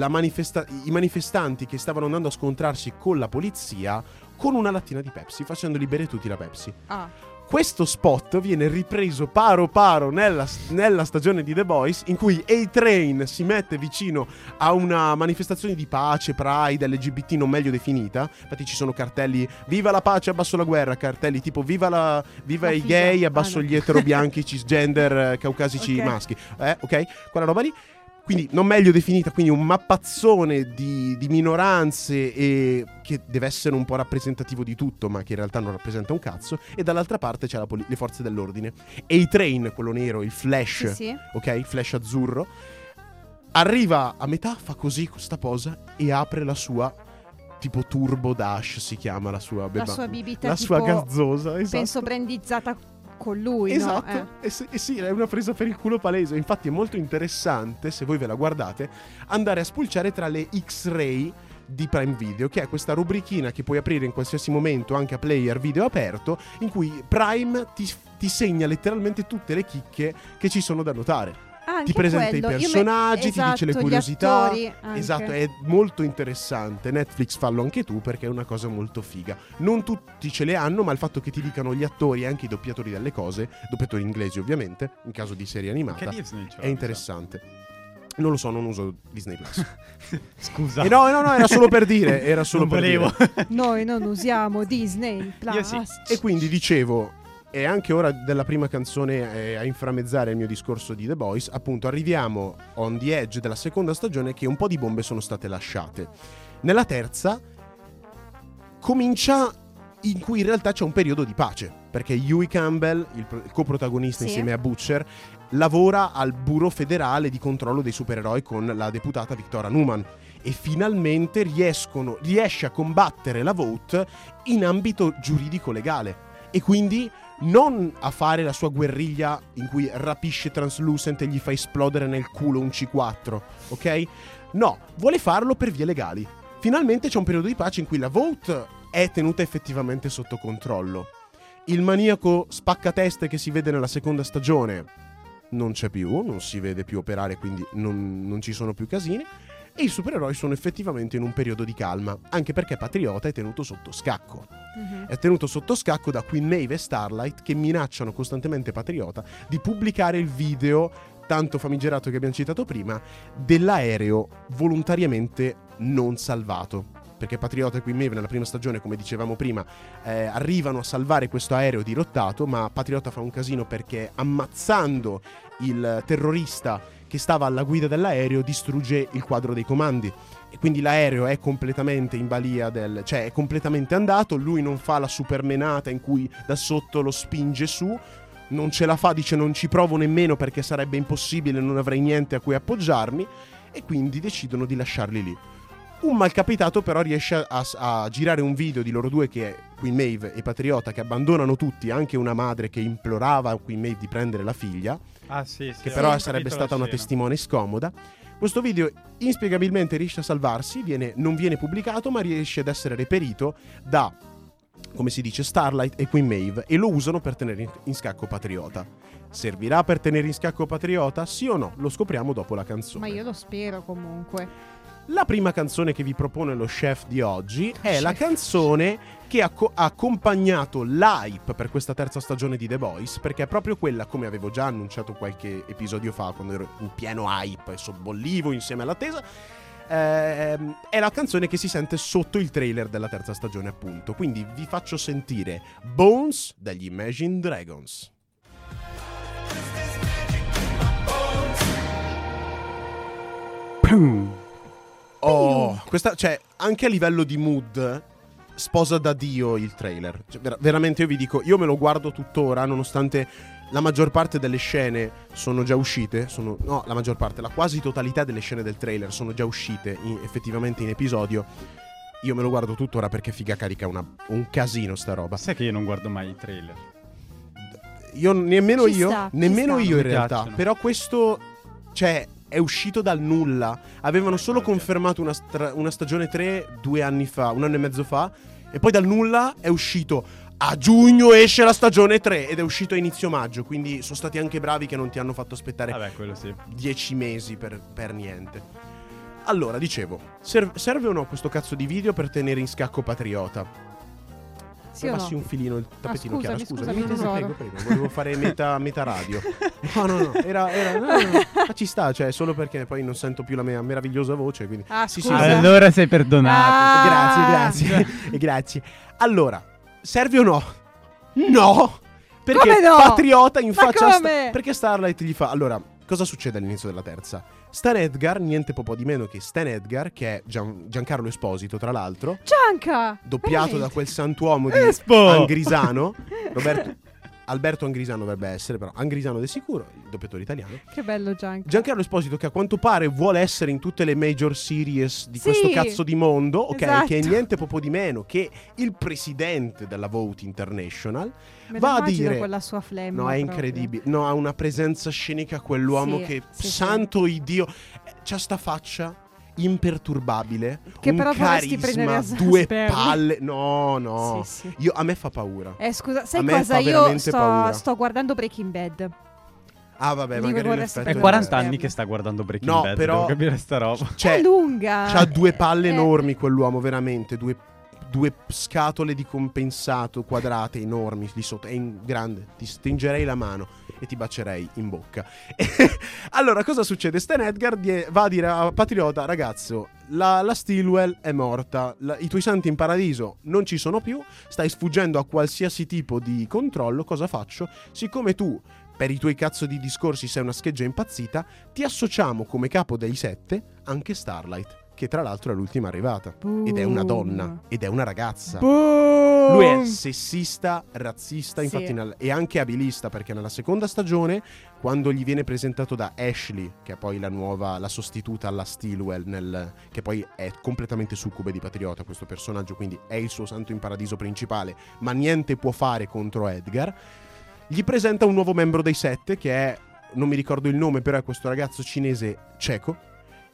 manifesta- i manifestanti che stavano andando a scontrarsi con la polizia con una lattina di Pepsi, facendoli bere tutti la Pepsi. Ah, Questo spot viene ripreso paro paro nella, nella stagione di The Boys in cui A-Train si mette vicino a una manifestazione di pace, pride, LGBT non meglio definita. Infatti ci sono cartelli viva la pace, abbasso la guerra, cartelli tipo viva, la, viva La i figa. gay, Ah, abbasso no. gli etero bianchi, cisgender, eh, caucasici Ok. maschi. Eh, ok? Quella roba lì. Quindi non meglio definita, quindi un mappazzone di, di minoranze e che deve essere un po' rappresentativo di tutto, ma che in realtà non rappresenta un cazzo. E dall'altra parte c'è la poli- le forze dell'ordine. E i train, quello nero, il flash, sì, sì. ok? Il flash azzurro. Arriva a metà, fa così questa posa e apre la sua tipo Turbo Dash si chiama la sua La beba- sua bibita la sua gazzosa, esatto. penso brandizzata con lui, Esatto, no? Eh. e, sì, e sì, è una presa per il culo palese. Infatti è molto interessante, se voi ve la guardate, andare a spulciare tra le X-Ray di Prime Video, che è questa rubrichina che puoi aprire in qualsiasi momento, anche a player video aperto, in cui Prime ti, ti segna letteralmente tutte le chicche che ci sono da notare. Ah, ti presenta quello. i Io me- personaggi, ti dice le esatto, curiosità. Esatto, è molto interessante. Netflix fallo anche tu perché è una cosa molto figa. Non tutti ce le hanno, ma il fatto che ti dicano gli attori e anche i doppiatori delle cose, doppiatori inglesi ovviamente, in caso di serie animata, è interessante. Non lo so, non uso Disney Plus. Scusa. e no, no, no, era solo per dire, era solo non per volevo. dire. Noi non usiamo Disney Plus. Io sì. E quindi dicevo, è anche ora della prima canzone eh, a inframmezzare il mio discorso di The Boys. Appunto, arriviamo on the edge della seconda stagione che un po' di bombe sono state lasciate. Nella terza comincia in cui in realtà c'è un periodo di pace, perché Huey Campbell, il, pro- il coprotagonista Sì. insieme a Butcher, lavora al Bureau federale di controllo dei supereroi con la deputata Victoria Newman e finalmente riescono, riesce a combattere la Vote in ambito giuridico legale e quindi non a fare la sua guerriglia in cui rapisce Translucent e gli fa esplodere nel culo un C4, ok? No, vuole farlo per vie legali. Finalmente c'è un periodo di pace in cui la Vote è tenuta effettivamente sotto controllo. Il maniaco spaccateste che si vede nella seconda stagione non c'è più, non si vede più operare, quindi non, non ci sono più casini. E i supereroi sono effettivamente in un periodo di calma, anche perché Patriota è tenuto sotto scacco. Mhm. È tenuto sotto scacco da Queen Maeve e Starlight che minacciano costantemente Patriota di pubblicare il video, tanto famigerato che abbiamo citato prima, dell'aereo volontariamente non salvato. Perché Patriota e Queen Maeve nella prima stagione, come dicevamo prima, eh, arrivano a salvare questo aereo dirottato, ma Patriota fa un casino perché ammazzando il terrorista che stava alla guida dell'aereo distrugge il quadro dei comandi E quindi l'aereo è completamente in balia del... cioè è completamente andato, lui non fa la supermenata in cui da sotto lo spinge su, non ce la fa, dice non ci provo nemmeno perché sarebbe impossibile, non avrei niente a cui appoggiarmi e quindi decidono di lasciarli lì. Un malcapitato però riesce a, a girare un video di loro due che è Queen Maeve e Patriota che abbandonano tutti, anche una madre che implorava a Queen Maeve di prendere la figlia, Ah, sì, sì. che però sarebbe stata una testimone scomoda. Questo video inspiegabilmente riesce a salvarsi, viene- non viene pubblicato ma riesce ad essere reperito da, come si dice, Starlight e Queen Maeve e lo usano per tenere in, in scacco Patriota. Servirà per tenere in scacco Patriota? Sì o no? Lo scopriamo dopo la canzone. Ma io lo spero comunque. La prima canzone che vi propone lo chef di oggi è la Chef. canzone che ha, co- ha accompagnato l'hype per questa terza stagione di The Voice, perché è proprio quella, come avevo già annunciato qualche episodio fa, quando ero in pieno hype e sobbollivo insieme all'attesa. ehm, è la canzone che si sente sotto il trailer della terza stagione, appunto. Quindi vi faccio sentire Bones dagli Imagine Dragons. Oh, questa, cioè, anche a livello di mood, sposa da Dio il trailer. Cioè, ver- veramente io vi dico, io me lo guardo tuttora, nonostante la maggior parte delle scene sono già uscite. Sono, no, la maggior parte, la quasi totalità delle scene del trailer sono già uscite in- effettivamente in episodio. Io me lo guardo tuttora perché figa carica una- un casino sta roba. Sai che io non guardo mai i trailer. Io nemmeno Ci io, sta, nemmeno sta. io in realtà. piacciono. Però questo, cioè, è uscito dal nulla. Avevano solo confermato una, stra- una stagione 3 due anni fa, un anno e mezzo fa. E poi dal nulla è uscito. A giugno esce la stagione 3 ed è uscito a inizio maggio. Quindi sono stati anche bravi che non ti hanno fatto aspettare Vabbè, quello sì. 10 mesi per, per niente. Allora, dicevo, serv- serve o no questo cazzo di video per tenere in scacco Patriota? Sì o Passi no? un filino il tappetino scusami, chiaro, scusami, No, no, no, tesoro. prego, prego, volevo fare meta, meta radio. No, no, no, era, era no, no, no, ma ci sta, cioè, solo perché poi non sento più la mia meravigliosa voce, quindi Ah, Sì, scusa. sì. Allora sei perdonato. Ah. Grazie, grazie. e grazie. Allora, serve o no? No! Perché Come no? Patriota in Ma faccia a Sta- perché Starlight gli fa Allora, cosa succede all'inizio della terza? Stan Edgar, niente po' di meno che Stan Edgar, che è Gian- Giancarlo Esposito, tra l'altro, Gianca! doppiato da veramente? quel santuomo di Espo! Angrisano. Roberto Alberto Angrisano dovrebbe essere, però Angrisano di sicuro, il doppiatore italiano. Che bello Gianca. Giancarlo Esposito che a quanto pare vuole essere in tutte le major series di Sì, questo cazzo di mondo, ok? esatto. Che è niente po' di meno che il presidente della Vote International. Me va a dire- con la sua flemma. No, è proprio. incredibile. No, ha una presenza scenica quell'uomo Sì, che sì, sì. santo Dio, eh, c'ha sta faccia imperturbabile, Che un però vorresti prendere carisma, a due sperma. palle. No, no. Sì, sì. Io, a me fa paura. Eh, scusa, sai A me cosa? fa Io veramente sto, paura. sto guardando Breaking Bad. Ah, vabbè, Dico, magari l'effetto È prendere- 40 a anni che sta guardando Breaking No, Bad. però- Devo capire sta roba. Cioè, è lunga. C'ha due palle Eh, enormi quell'uomo, veramente. Due, due scatole di compensato quadrate enormi lì sotto. È in grande. Ti stringerei la mano e ti bacerei in bocca. allora, cosa succede? Stan Edgar die- va a dire a Patriota, ragazzo, la, la Stilwell è morta. la- I tuoi santi in paradiso non ci sono più. Stai sfuggendo a qualsiasi tipo di controllo. Cosa faccio? Siccome tu per i tuoi cazzo di discorsi sei una scheggia impazzita, ti associamo come capo dei sette anche Starlight, che tra l'altro è l'ultima arrivata. Ed è una donna, ed è una ragazza. Boom. Lui è sessista, razzista, Sì. infatti, e anche abilista, perché nella seconda stagione, quando gli viene presentato da Ashley, che è poi la nuova, la sostituta alla Stilwell, nel- che poi è completamente succube di Patriota, questo personaggio, quindi è il suo santo in paradiso principale, ma niente può fare contro Edgar, gli presenta un nuovo membro dei sette, che è, non mi ricordo il nome, però è questo ragazzo cinese cieco,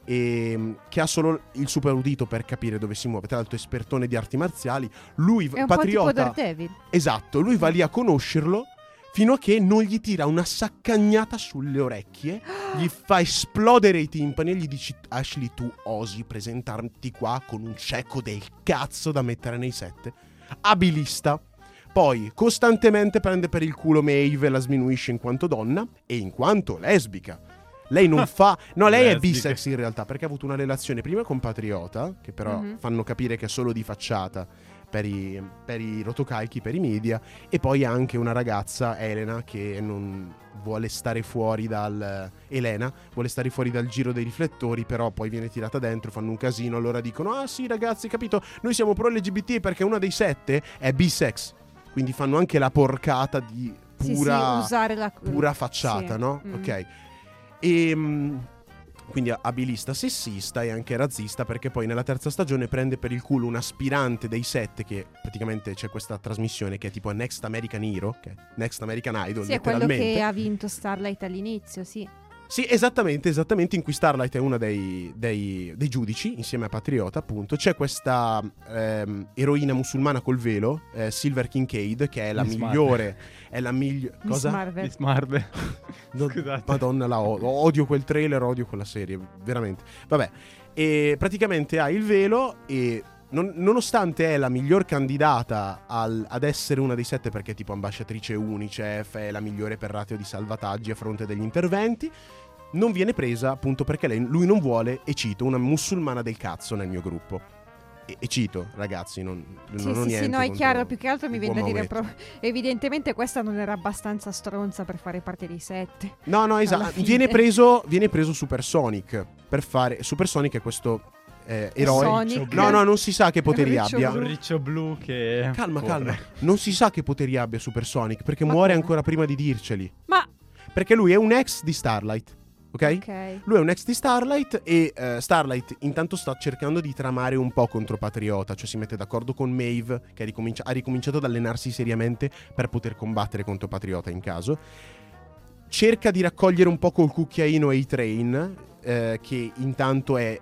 e, che ha solo il super udito per capire dove si muove, tra l'altro espertone di arti marziali, lui, È un Patriota... Esatto, lui va lì a conoscerlo fino a che non gli tira una saccagnata sulle orecchie, gli fa esplodere i timpani e gli dici Ashley tu osi presentarti qua con un cieco del cazzo da mettere nei sette. Abilista. Poi costantemente prende per il culo Maeve e la sminuisce in quanto donna e in quanto lesbica. Lei non fa. No, lei è bisex in realtà perché ha avuto una relazione prima con Patriota, che però Mhm. fanno capire che è solo di facciata per i, per i rotocalchi, per i media, e poi anche una ragazza, Elena, che non vuole stare fuori dal... Elena vuole stare fuori dal giro dei riflettori, però poi viene tirata dentro, fanno un casino, allora dicono, ah sì ragazzi, capito, noi siamo pro LGBT perché una dei sette è bisex, quindi fanno anche la porcata di Sì, pura, sì, usare la pura facciata, sì. no? Mm. Ok. E mm, quindi abilista sessista e anche razzista perché poi nella terza stagione prende per il culo un aspirante dei sette che praticamente c'è questa trasmissione che è tipo Next American Hero, che è Next American Idol Sì, è quello che ha vinto Starlight all'inizio, sì. Sì, esattamente, esattamente in cui Starlight è una dei, dei- dei giudici, insieme a Patriota, appunto. C'è questa ehm, eroina musulmana col velo, eh, Silver Kincaid, che è la Miss migliore. È la migliore. Miss Cosa? Marvel. Miss Marvel. No, Scusate. Madonna, la odio. odio quel trailer, odio quella serie, veramente. Vabbè, e praticamente ha il velo e non- nonostante è la miglior candidata al- ad essere una dei sette perché è tipo ambasciatrice Unicef, è la migliore per ratio di salvataggi a fronte degli interventi, non viene presa appunto perché lei- lui non vuole, e cito, una musulmana del cazzo nel mio gruppo. E, e cito, ragazzi, non, Sì, non ho sì, niente sì, no, è chiaro, più che altro mi viene da dire, pro- evidentemente questa non era abbastanza stronza per fare parte dei sette. No, no, esatto. Viene preso, viene preso Supersonic per fare. Supersonic è questo eh, eroe. Sonic. No, no, non si sa che poteri Riccio abbia. blu. Riccio blu che... Calma, corre. calma. Non si sa che poteri abbia Supersonic perché Ma muore come? ancora prima di dirceli. Ma, Perché lui è un ex di Starlight. Ok? ok. Lui è un ex di Starlight e eh, Starlight intanto sta cercando di tramare un po' contro Patriota, cioè si mette d'accordo con Maeve che ha, ricominci- ha ricominciato ad allenarsi seriamente per poter combattere contro Patriota in caso. Cerca di raccogliere un po' col cucchiaino A-Train, eh, che intanto è...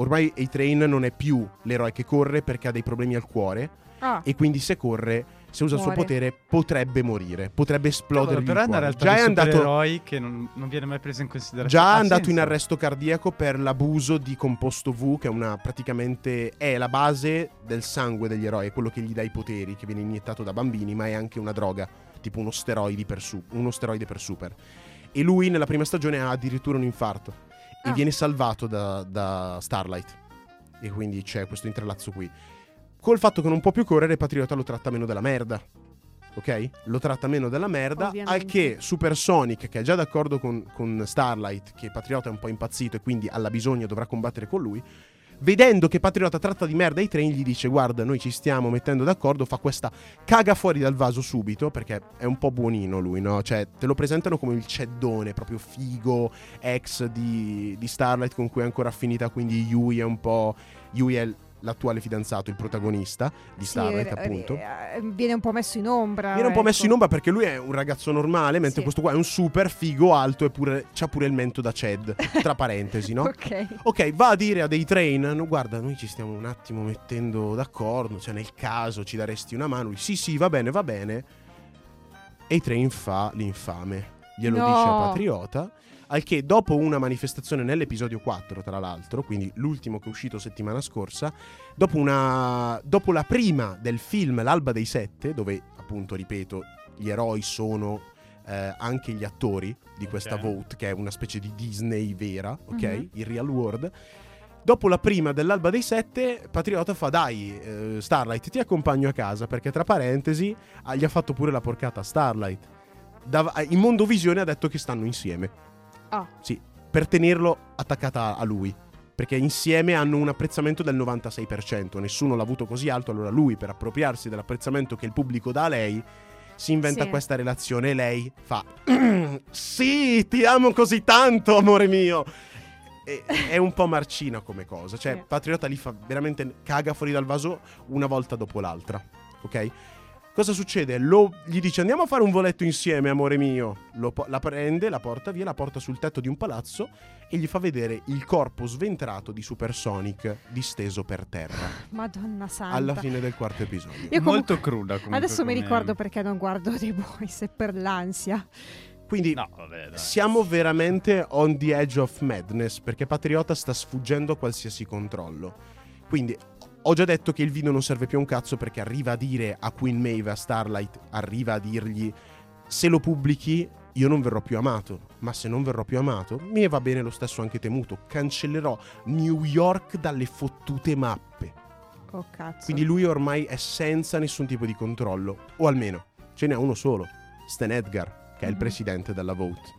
Ormai A-Train non è più l'eroe che corre perché ha dei problemi al cuore Ah, e quindi se corre, se usa il suo Muore. potere, potrebbe morire, potrebbe esplodere. Però è una realtà Già è andato... supereroi che non, non viene mai preso in considerazione. Già è andato in senso. arresto cardiaco per l'abuso di composto V, che è una praticamente è la base del sangue degli eroi, è quello che gli dà i poteri, che viene iniettato da bambini, ma è anche una droga, tipo uno steroide per, su- uno steroide per super. E lui nella prima stagione ha addirittura un infarto e Ah. viene salvato da, da Starlight. E quindi c'è questo intralazzo qui. Col fatto che non può più correre, Patriota lo tratta meno della merda. Ok? Lo tratta meno della merda. Ovviamente. Al che Supersonic, che è già d'accordo con, con Starlight, che Patriota è un po' impazzito e quindi alla bisogna dovrà combattere con lui. Vedendo che Patriota tratta di merda i treni, gli dice: Guarda, noi ci stiamo mettendo d'accordo. Fa questa caga fuori dal vaso subito. Perché è un po' buonino lui, no? Cioè, te lo presentano come il ceddone, proprio figo, ex di, di Starlight con cui è ancora affinità. Quindi Yui è un po'. Yui è l'attuale fidanzato, il protagonista di sì, Starlight, eh, appunto. eh, viene un po' messo in ombra. Viene un po' messo in ecco. ombra perché lui è un ragazzo normale, mentre Sì. questo qua è un super figo alto e pure, c'ha pure il mento da Ched, tra parentesi, no? Ok. Ok, va a dire a dei train, no, guarda, noi ci stiamo un attimo mettendo d'accordo, cioè nel caso ci daresti una mano. Lui, sì, sì, va bene, va bene. E i train fa l'infame, glielo No. dice a Patriota, al che dopo una manifestazione nell'episodio 4, tra l'altro, quindi l'ultimo che è uscito settimana scorsa, dopo, una, dopo la prima del film L'alba dei sette, dove appunto, ripeto, gli eroi sono eh, anche gli attori di questa Ok. vote, che è una specie di Disney vera, ok? Mhm. Il real world. Dopo la prima dell'alba dei sette, Patriota fa dai, eh, Starlight ti accompagno a casa perché tra parentesi ah, gli ha fatto pure la porcata a Starlight. Dav- in Mondo Visione ha detto che stanno insieme. Ah. Sì, per tenerlo attaccata a lui. Perché insieme hanno un apprezzamento del 96%. Nessuno l'ha avuto così alto. Allora lui, per appropriarsi dell'apprezzamento che il pubblico dà a lei, si inventa Sì. questa relazione e lei fa: Sì, ti amo così tanto, amore mio. E- è un po' marcina come cosa. Cioè. Patriota lì fa veramente caga fuori dal vaso una volta dopo l'altra. Ok? Cosa succede? Lo- gli dice andiamo a fare un voletto insieme, amore mio. Lo la prende, la porta via, la porta sul tetto di un palazzo e gli fa vedere il corpo sventrato di Supersonic disteso per terra. Madonna santa. alla fine del quarto episodio. Io comunque- Molto cruda comunque. Adesso mi ricordo perché non guardo The Boys, è per l'ansia. Quindi No, vabbè, siamo veramente on the edge of madness perché Patriota sta sfuggendo a qualsiasi controllo. Quindi ho già detto che il video non serve più a un cazzo perché arriva a dire a Queen Maeve, a Starlight, arriva a dirgli se lo pubblichi io non verrò più amato, ma se non verrò più amato mi va bene lo stesso anche temuto, cancellerò New York dalle fottute mappe. Oh cazzo. Quindi lui ormai è senza nessun tipo di controllo. O almeno, ce n'è uno solo. Stan Edgar, che è il Mhm. presidente della Vote.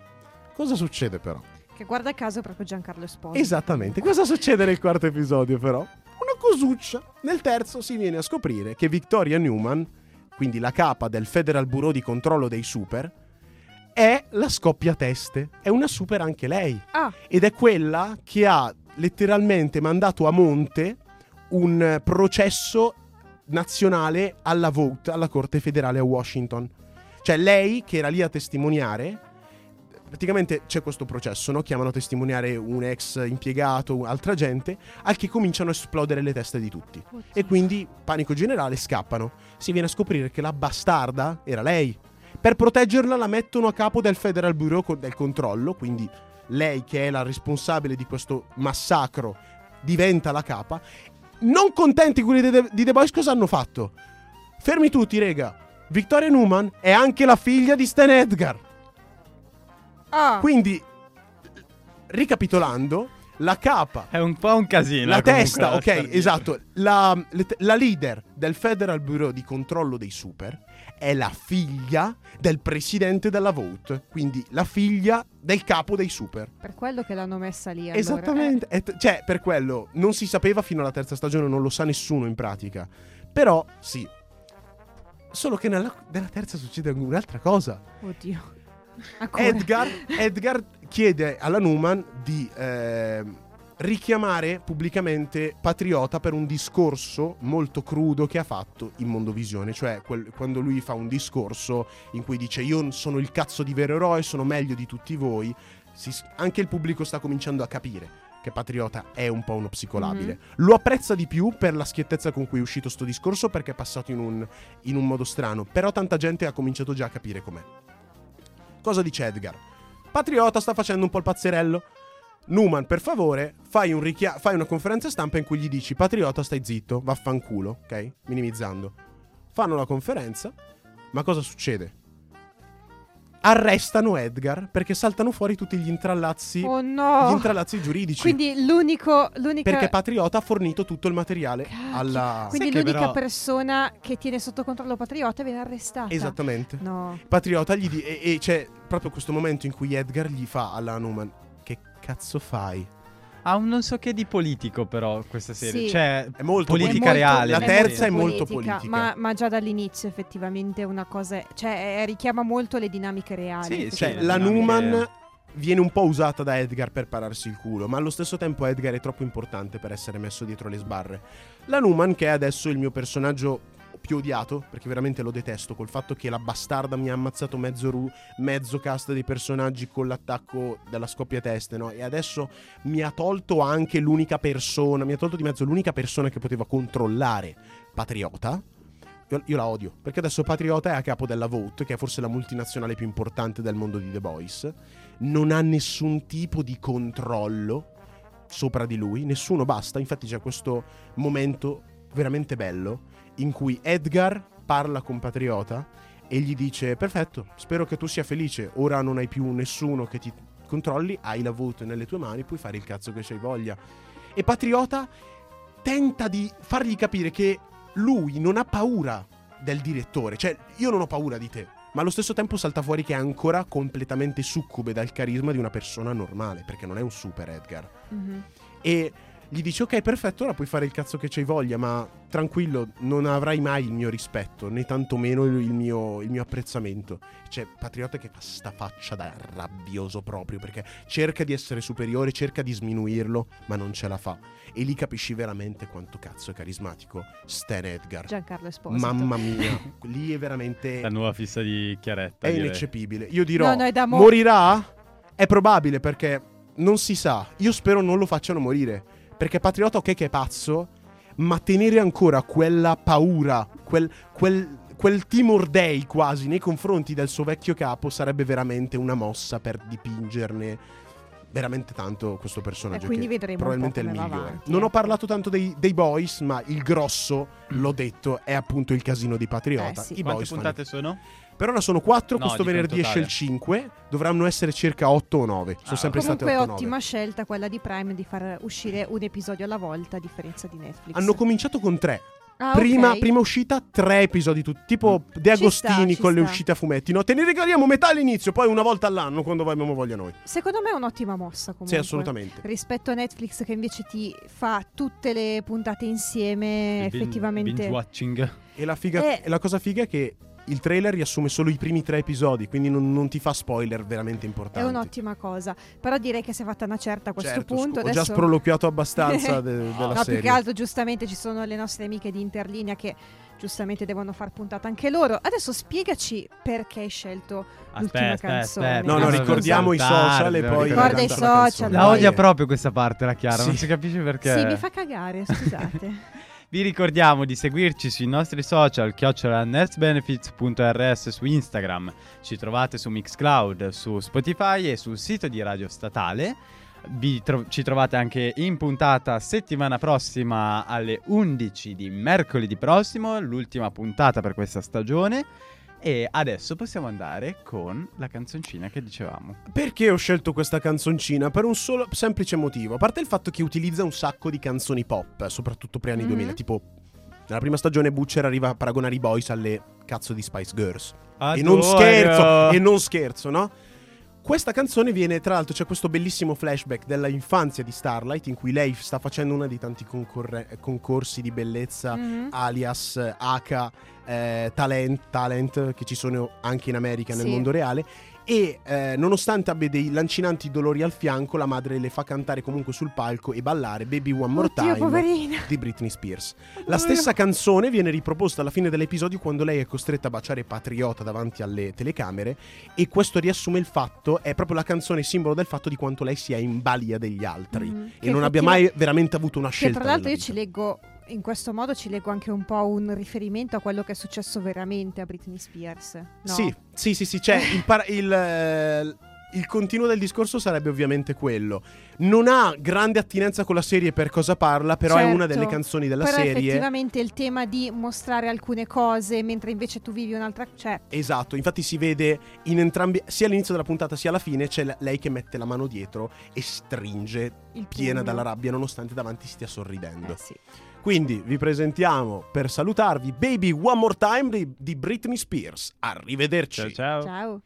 Cosa succede però? Che guarda caso è proprio Giancarlo Esposito. Esattamente. Cosa succede nel quarto episodio, però? Una cosuccia. Nel terzo si viene a scoprire che Victoria Newman, quindi la capa del Federal Bureau di controllo dei super, è la scoppiateste. È una super anche lei. Ah, Ed è quella che ha letteralmente mandato a monte un processo nazionale alla Vote, alla Corte federale a Washington. Cioè lei che era lì a testimoniare, praticamente c'è questo processo, no? chiamano a testimoniare un ex impiegato, altra gente, al che cominciano a esplodere le teste di tutti. oddio. E quindi, panico generale, scappano. Si viene a scoprire che la bastarda era lei. Per proteggerla la mettono a capo del Federal Bureau del controllo, quindi lei che è la responsabile di questo massacro diventa la capa. Non contenti quelli di The Boys cosa hanno fatto? Fermi tutti, rega. Victoria Newman è anche la figlia di Stan Edgar. Ah, Quindi, ricapitolando, la capa È un po' un casino. la comunque, testa, ok, star dire. esatto. La, la leader del Federal Bureau di controllo dei super è la figlia del presidente della Vote, quindi la figlia del capo dei super. per quello che l'hanno messa lì. allora. Esattamente. E t- cioè, per quello non si sapeva fino alla terza stagione, non lo sa nessuno in pratica. Però, sì. Solo che nella, nella terza succede un'altra cosa. Eh, Oddio. Edgar, Edgar chiede alla Newman di eh, richiamare pubblicamente Patriota per un discorso molto crudo che ha fatto in Mondovisione, cioè quel- quando lui fa un discorso in cui dice io sono il cazzo di vero eroe, sono meglio di tutti voi, si anche il pubblico sta cominciando a capire che Patriota è un po' uno psicolabile. Lo apprezza di più per la schiettezza con cui è uscito sto discorso perché è passato in un, in un modo strano, però tanta gente ha cominciato già a capire com'è. Cosa dice Edgar? Patriota sta facendo un po' il pazzerello. Numan, per favore, fai, un richia- fai una conferenza stampa in cui gli dici Patriota stai zitto, vaffanculo, ok? Minimizzando. Fanno la conferenza, ma cosa succede? Arrestano Edgar perché saltano fuori tutti gli intrallazzi, Oh no. gli intrallazzi giuridici. Quindi l'unico, l'unica... perché Patriota ha fornito tutto il materiale Cacchio. alla... Quindi l'unica però- persona che tiene sotto controllo Patriota viene arrestata. Esattamente. No. Patriota gli di- e, e c'è proprio questo momento in cui Edgar gli fa alla Numan Che cazzo fai? Ha un non so che di politico, però, questa serie. Sì. Cioè, È molto politica È molto- reale. La terza è molto politica. Ma, ma già dall'inizio effettivamente è una cosa... Cioè richiama molto le dinamiche reali. Sì, Cioè, la Numan viene un po' usata da Edgar per pararsi il culo, ma allo stesso tempo Edgar è troppo importante per essere messo dietro le sbarre. La Numan, che è adesso il mio personaggio più odiato, perché veramente lo detesto, col fatto che la bastarda mi ha ammazzato mezzo, ru- mezzo cast dei personaggi con l'attacco della scoppia teste, no? E adesso mi ha tolto anche l'unica persona, mi ha tolto di mezzo l'unica persona che poteva controllare Patriota. Io, io la odio, perché adesso Patriota è a capo della Vote, che è forse la multinazionale più importante del mondo di The Boys. Non ha nessun tipo di controllo sopra di lui, nessuno basta. Infatti c'è questo momento veramente bello in cui Edgar parla con Patriota e gli dice: Perfetto, spero che tu sia felice. Ora non hai più nessuno che ti controlli, hai la Vote nelle tue mani, puoi fare il cazzo che c'hai voglia. E Patriota tenta di fargli capire che lui non ha paura del direttore, cioè io non ho paura di te, ma allo stesso tempo salta fuori che è ancora completamente succube dal carisma di una persona normale, perché non è un super Edgar. Mhm. E gli dice ok perfetto, ora puoi fare il cazzo che c'hai voglia, ma tranquillo, non avrai mai il mio rispetto, né tantomeno il il mio, il mio apprezzamento. C'è Patriota che fa sta faccia da rabbioso proprio, perché cerca di essere superiore, cerca di sminuirlo, ma non ce la fa. E lì capisci veramente quanto cazzo è carismatico Stan Edgar. Giancarlo Esposito. Mamma mia, lì è veramente... La nuova fissa di Chiaretta. È direi. ineccepibile. Io dirò, No, no, è da mo- morirà? È probabile perché non si sa. Io spero non lo facciano morire. Perché Patriota ok che è pazzo, ma tenere ancora quella paura, quel, quel, quel timor dei quasi nei confronti del suo vecchio capo sarebbe veramente una mossa per dipingerne veramente tanto questo personaggio. E quindi che vedremo un probabilmente è il migliore. avanti, non ho ecco. parlato tanto dei, dei boys, ma il grosso, l'ho detto, è appunto il casino di Patriota. Eh sì. I Quante boys fanno- puntate sono? Per ora sono 4, No, questo venerdì esce il totale. 5, dovranno essere circa 8 o 9. Sono Ah, sempre state Comunque 8 o 9. ottima scelta quella di Prime di far uscire un episodio alla volta a differenza di Netflix. Hanno cominciato con 3. Ah, prima, ok. prima uscita, 3 episodi tutti. Tipo De Ci sta, Agostini ci con le sta. uscite a fumetti. No, te ne regaliamo metà all'inizio, poi una volta all'anno quando abbiamo voglia noi. Secondo me è un'ottima mossa comunque. Sì, assolutamente. Rispetto a Netflix che invece ti fa tutte le puntate insieme, Il effettivamente. Binge watching. E la, figa- Eh. e la cosa figa è che il trailer riassume solo i primi 3 episodi, quindi non, non ti fa spoiler veramente È importanti. un'ottima cosa. Però direi che si è fatta una certa a questo Certo, punto. scu- Ho Adesso... già sproloquiato abbastanza de- della no, serie. più che altro, giustamente ci sono le nostre amiche di Interlinea che giustamente devono far puntata anche loro. Adesso spiegaci perché hai scelto l'ultima Aspetta, canzone. aspetta. No, no, ricordiamo i social e poi... Guarda i social. La odia proprio questa parte, la Chiara, non Sì. si capisce perché. Sì, mi fa cagare, scusate. Vi ricordiamo di seguirci sui nostri social chiocciola nerdbenefits.rs su Instagram. Ci trovate su Mixcloud, su Spotify e sul sito di Radio Statale. Tro- ci trovate anche in puntata settimana prossima alle 11 di mercoledì prossimo, l'ultima puntata per questa stagione. E adesso possiamo andare con la canzoncina che dicevamo. Perché ho scelto questa canzoncina? Per un solo semplice motivo. A parte il fatto che utilizza un sacco di canzoni pop, soprattutto pre-anni Mhm. 2000. Tipo, nella prima stagione Butcher arriva a paragonare i boys alle cazzo di Spice Girls. E non scherzo, e non scherzo, no? Questa canzone viene, tra l'altro, c'è questo bellissimo flashback della infanzia di Starlight in cui lei sta facendo uno dei tanti concorre- concorsi di bellezza Mhm. alias H eh, talent, talent che ci sono anche in America nel Sì. mondo reale e eh, nonostante abbia dei lancinanti dolori al fianco la madre le fa cantare comunque sul palco e ballare Baby One More Oddio, Time poverina. di Britney Spears. La stessa canzone viene riproposta alla fine dell'episodio quando lei è costretta a baciare Patriota davanti alle telecamere e questo riassume il fatto, è proprio la canzone simbolo del fatto di quanto lei sia in balia degli altri Mhm. e Che non abbia mai veramente avuto una Che scelta. tra l'altro io ci leggo, in questo modo ci leggo anche un po' un riferimento a quello che è successo veramente a Britney Spears. No? Sì, sì, sì, sì, c'è il, par- il, eh, il continuo del discorso sarebbe ovviamente quello. Non ha grande attinenza con la serie per cosa parla, però è una Certo, delle canzoni della Però serie. effettivamente il tema di mostrare alcune cose mentre invece tu vivi un'altra... Cioè, Esatto, infatti si vede in entrambi, sia all'inizio della puntata sia alla fine, c'è lei che mette la mano dietro e stringe, il piena dalla rabbia, nonostante davanti stia sorridendo. Eh sì. Quindi vi presentiamo per salutarvi Baby One More Time di, Britney Spears. Arrivederci. Ciao ciao. Ciao.